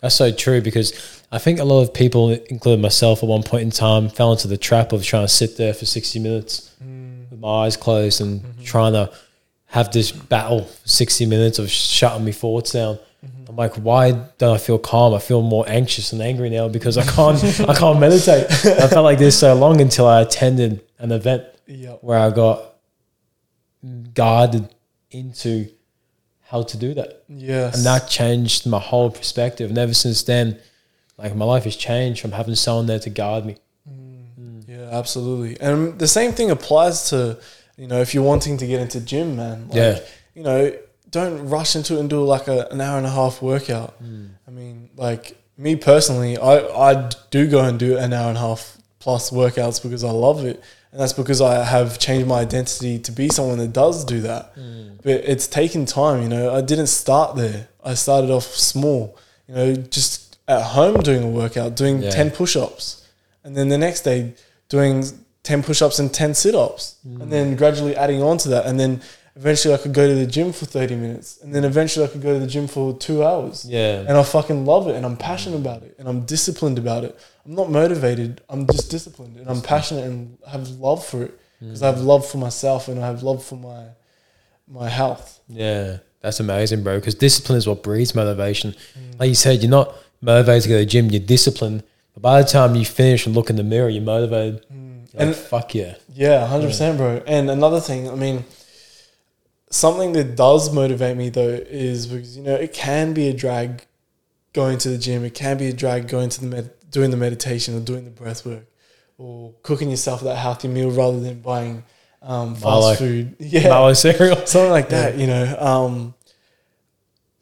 That's so true because I think a lot of people, including myself at one point in time, fell into the trap of trying to sit there for 60 minutes with my eyes closed and trying to have this battle for 60 minutes of shutting my thoughts down. Mm-hmm. I'm like, why don't I feel calm? I feel more anxious and angry now because I can't I [LAUGHS] can't meditate. I felt like this so long until I attended an event Yep. where I got guided into how to do that. Yes. And that changed my whole perspective. And ever since then, like my life has changed from having someone there to guide me. Mm. Yeah, absolutely. And the same thing applies to, you know, if you're wanting to get into gym, man. Like, Yeah. You know, don't rush into it and do like a, an hour and a half workout. Hmm. I mean, like me personally, I, I do go and do an hour and a half plus workouts because I love it. And that's because I have changed my identity to be someone that does do that. Hmm. But it's taken time, you know. I didn't start there. I started off small, you know, just at home doing a workout, doing Yeah. 10 push ups. And then the next day, doing 10 push ups and 10 sit ups. Hmm. And then gradually adding on to that. And then eventually I could go to the gym for 30 minutes. And then eventually I could go to the gym for two hours. Yeah. And I fucking love it. And I'm passionate about it. And I'm disciplined about it. I'm not motivated. I'm just disciplined. And I'm passionate and have love for it. Because I have love for myself and I have love for my my health. Yeah. That's amazing, bro. Because discipline is what breeds motivation. Like you said, you're not motivated to go to the gym, you're disciplined. But by the time you finish and look in the mirror, you're motivated. Mm. You're And- like, fuck yeah. Yeah, hundred percent, bro. And another thing, I mean, something that does motivate me though is because you know it can be a drag going to the gym. It can be a drag going to the med- doing the meditation or doing the breath work or cooking yourself that healthy meal rather than buying um, fast Milo. food. [LAUGHS] Yeah, Mallow cereal. [LAUGHS] something like that. You know, um,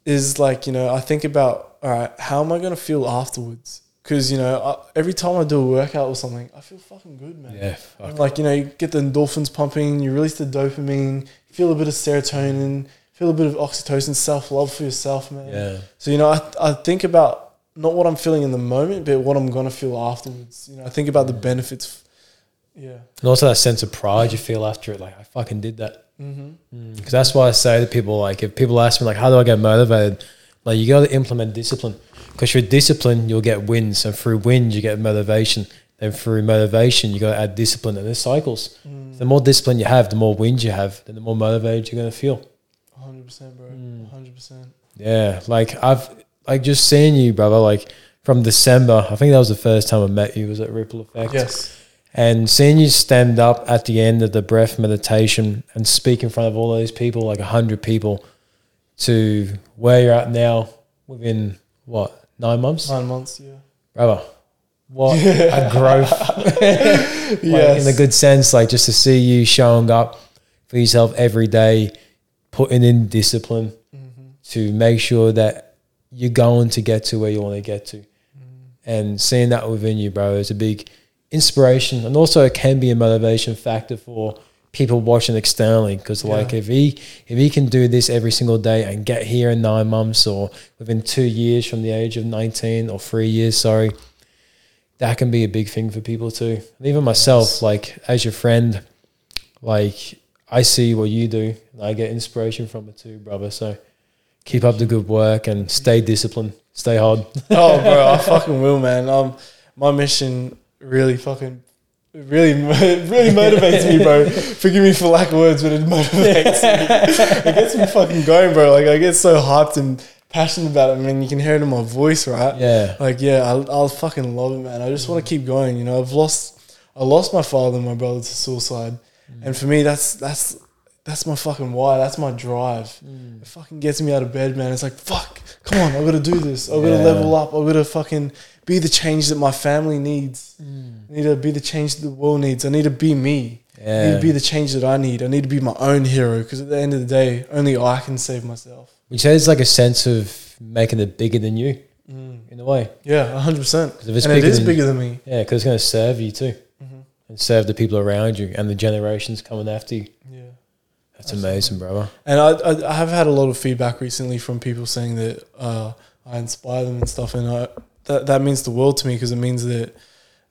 is like you know I think about all right, how am I gonna feel afterwards? Because you know I, every time I do a workout or something, I feel fucking good, man. Yeah. Fuck. Like you know, you get the endorphins pumping, you release the dopamine, feel a bit of serotonin, feel a bit of oxytocin, self love for yourself, man. Yeah. So you know, I I think about not what I'm feeling in the moment, but what I'm gonna feel afterwards. You know, I think about the benefits. Yeah. And also that sense of pride you feel after it. Like, I fucking did that. Mm-hmm. Because that's why I say to people, like, if people ask me, like, how do I get motivated? Like, you got to implement discipline. Because through discipline, you'll get wins. And through wins, you get motivation. And through motivation, you got to add discipline. And there's cycles. Mm. The more discipline you have, the more wins you have, then the more motivated you're going to feel. Hundred percent, bro. Hundred percent. Yeah. Like, I've, like, just seeing you, brother, like, from December, I think that was the first time I met you, was at Ripple Effect. Yes. And seeing you stand up at the end of the breath meditation and speak in front of all those people, like a hundred people, to where you're at now within what nine months, Nine months. Yeah. brother. What a growth! [LAUGHS] Like, yes. in a good sense, like just to see you showing up for yourself every day, putting in discipline Mm-hmm. to make sure that you're going to get to where you want to get to, and seeing that within you, bro, is a big inspiration, and also it can be a motivation factor for people watching externally. Because like if he if he can do this every single day and get here in nine months or within two years from the age of nineteen or three years, sorry, that can be a big thing for people too. And even myself, Yes. like as your friend, like I see what you do and I get inspiration from it too, brother. So keep up the good work and stay disciplined, stay hard. [LAUGHS] oh, bro, I fucking will, man. Um, my mission really fucking, really, [LAUGHS] really motivates me, bro. Forgive me for lack of words, but it motivates me. [LAUGHS] It gets me fucking going, bro. Like I get so hyped and passionate about it. I mean, you can hear it in my voice, right? Yeah. Like, yeah, I, I'll fucking love it, man. I just want to mm. keep going. You know, I've lost, I lost my father and my brother to suicide, mm. and for me, that's that's that's my fucking why. That's my drive. Mm. It fucking gets me out of bed, man. It's like, fuck, come on, I gotta do this. I gotta Yeah. level up. I gotta fucking be the change that my family needs. I need to be the change that the world needs. I need to be me. I need to be the change that I need. I need to be my own hero because at the end of the day, only I can save myself. Say it's like a sense of making it bigger than you in a way. Yeah, hundred percent. Because it's bigger than, bigger than me. Yeah, because it's going to serve you too. Mhm. And and serve the people around you and the generations coming after you. Yeah. That's amazing, brother. And I, I, I have had a lot of feedback recently from people saying that uh, I inspire them and stuff, and I, that that means the world to me because it means that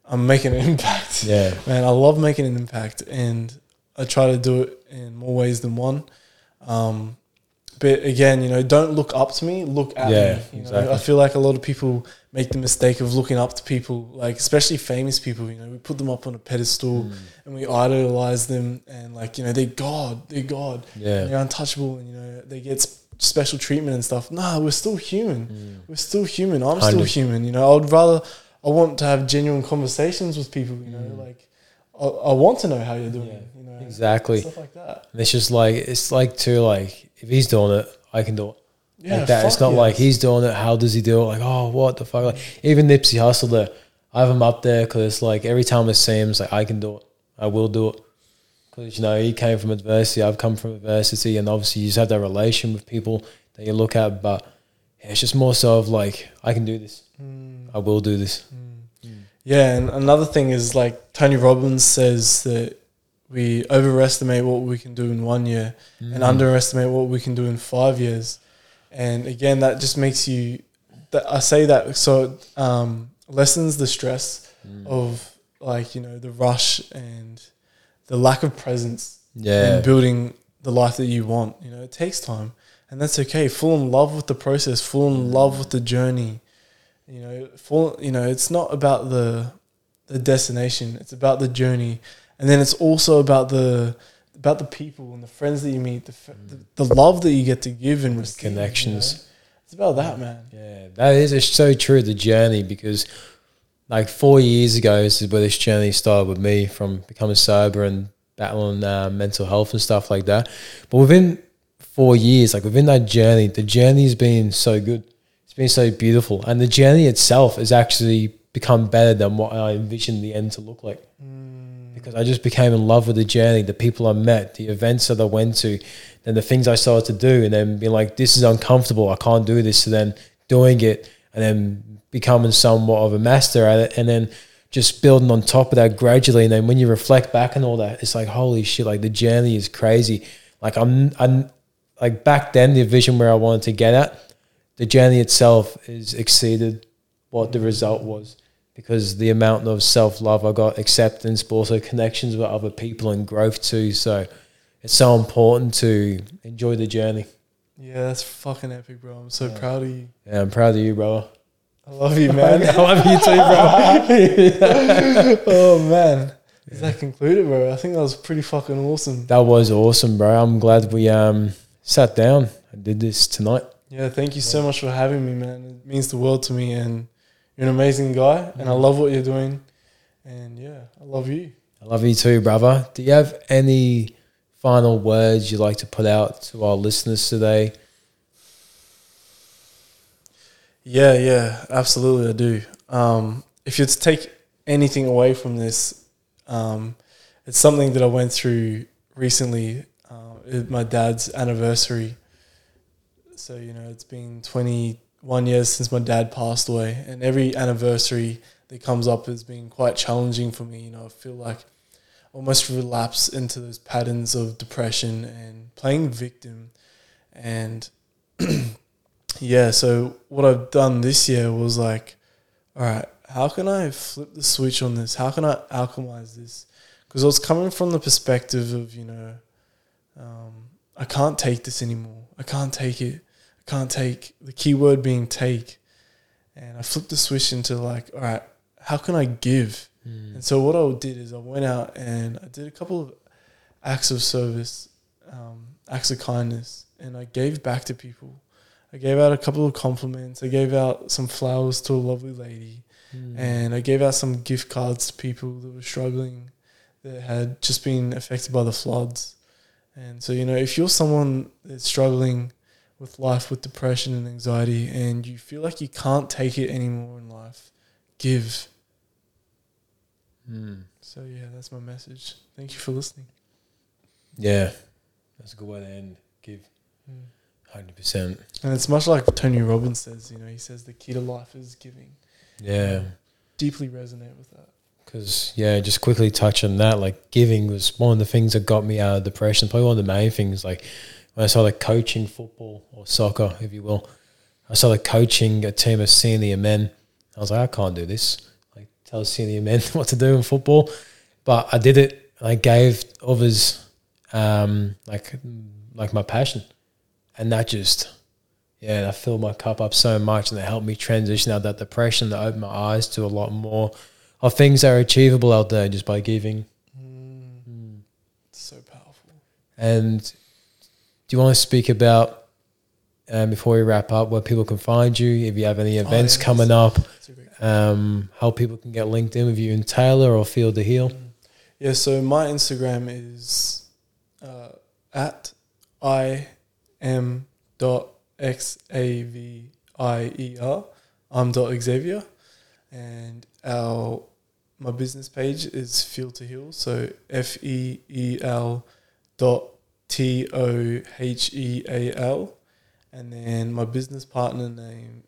I'm making an [LAUGHS] impact. Yeah. Man, I love making an impact, and I try to do it in more ways than one. Um, but again, you know, don't look up to me, look at Yeah, me. You exactly. know, I feel like a lot of people make the mistake of looking up to people, like especially famous people. You know, we put them up on a pedestal hmm. and we idolize them, and like you know, they're God, they're God, Yeah. they're untouchable, and you know, they get special treatment and stuff. Nah, we're still human. Hmm. We're still human. I'm still human. You know, I'd rather I want to have genuine conversations with people. You know, hmm. like I, I want to know how you're doing. Yeah, you know, Exactly. stuff like that. And it's just like it's like too like if he's doing it, I can do it. Yeah, like that. It's not yes. like he's doing it. How does he do it? Like, oh, what the fuck? Like, even Nipsey Hussle, there, I have him up there because it's like every time I see him, it's like I can do it. I will do it. Because you know he came from adversity. I've come from adversity, and obviously you just have that relation with people that you look at. But yeah, it's just more so of like I can do this. Mm. I will do this. Yeah, and another thing is like Tony Robbins says that we overestimate what we can do in one year and underestimate what we can do in five years. And again, that just makes you. That I say that so it, um, lessens the stress of like you know the rush and the lack of presence Yeah. in building the life that you want. You know, it takes time, and that's okay. Fall in love with the process. Fall in love with the journey. You know, fall. You know, it's not about the the destination. It's about the journey, and then it's also about the about the people and the friends that you meet, the f the, the love that you get to give and receive. you know? connections. It's about that, man. Yeah, that is it's so true. The journey because, like four years ago, this is where this journey started with me from becoming sober and battling uh, mental health and stuff like that. But within four years, like within that journey, the journey's been so good. It's been so beautiful, and the journey itself has actually become better than what I envisioned the end to look like. Because I just became in love with the journey, the people I met, the events that I went to, and the things I started to do, and then being like, "This is uncomfortable. I can't do this." So then doing it, and then becoming somewhat of a master at it, and then just building on top of that gradually. And then when you reflect back on all that, it's like, holy shit! Like the journey is crazy. Like I'm, I'm like back then, the vision where I wanted to get at, the journey itself is exceeded what the result was because the amount of self love I got, acceptance, but also connections with other people and growth too. So it's so important to enjoy the journey. Yeah, that's fucking epic, bro. I'm so proud of you. Yeah, I'm proud of you, brother. I love you, man. [LAUGHS] I love you too, bro. [LAUGHS] oh man, is that concluded, bro? I think that was pretty fucking awesome. that was awesome, bro. I'm glad we um sat down and did this tonight. Yeah, thank you so much for having me, man. It means the world to me, and you're an amazing guy, and I love what you're doing. And yeah, I love you. I love you too, brother. Do you have any final words you'd like to put out to our listeners today? Yeah, yeah, absolutely, I do. Um, if to take anything away from this, um, it's something that I went through recently. Uh, my dad's anniversary. So you know, it's been 21 years since my dad passed away, and every anniversary that comes up has been quite challenging for me. You know, I feel like almost relapse into those patterns of depression and playing victim, and [CLEARS THROAT] yeah. So what I've done this year was like, all right, how can I flip the switch on this? How can I alchemize this? Because I was coming from the perspective of you know, um, I can't take this anymore. I can't take it. Can't take the key word being take. And I flipped the switch into like, all right, how can I give? And so what I did is I went out and I did a couple of acts of service, um, acts of kindness, and I gave back to people. I gave out a couple of compliments. I gave out some flowers to a lovely lady, and I gave out some gift cards to people that were struggling, that had just been affected by the floods. And so you know, if you're someone that's struggling with life, with depression and anxiety, and you feel like you can't take it anymore in life, give. Hmm. So yeah, that's my message. Thank you for listening. Yeah, that's a good way to end. Give hmm. hundred percent. And it's much like Tony Robbins says, you know, he says the key to life is giving. Yeah, Deeply resonate with that. Because yeah, just quickly touch on that. Like giving was one of the things that got me out of depression. Probably one of the main things. Like when I started coaching football or soccer, if you will, I started coaching a team of senior men. I was like, I can't do this. Like tell senior men [LAUGHS] what to do in football, but I did it. I gave others um, like like my passion, and that just yeah, that filled my cup up so much, and it helped me transition out that depression. That opened my eyes to a lot more of things that are achievable out there just by giving. Mm. So powerful. And do you want to speak about um, before we wrap up where people can find you? If you have any events Oh, yeah, coming up, That's a great- um, how people can get linked in with you in Taylor or Feel to Heal. Yeah, so my Instagram is uh, at I M dot X A V I E R. I'm dot Xavier. And our my business page is Feel to Heal. So F E E L dot T O H E A L. And then my business partner name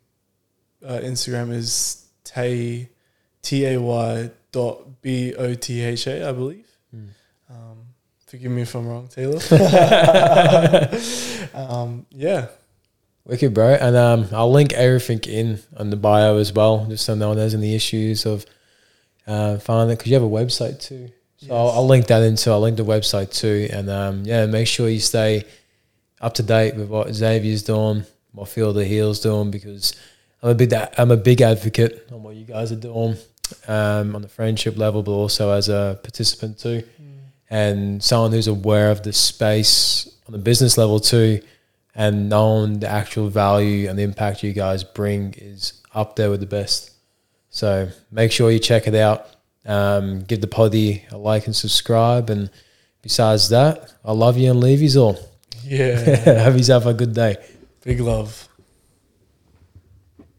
uh, Instagram is Tay T A Y dot B O T H A, I believe. Mm. Um, forgive me if I'm wrong, Taylor. [LAUGHS] [LAUGHS] um, yeah, Wicked, bro. And um, I'll link everything in on the bio as well, just so no one has any issues of uh, finding it. Because you have a website too. So I'll, I'll link that into. I'll link the website too, and um, yeah, make sure you stay up to date with what Xavier's doing, what Feel to Heal's doing, because I'm a big I'm a big advocate on what you guys are doing um, on the friendship level, but also as a participant too, and someone who's aware of the space on the business level too, and knowing the actual value and the impact you guys bring is up there with the best. So make sure you check it out. Um, give the poddy a like and subscribe. And besides that, I love you and leave you all. yeah. [LAUGHS] Have yourself a good day. Big love.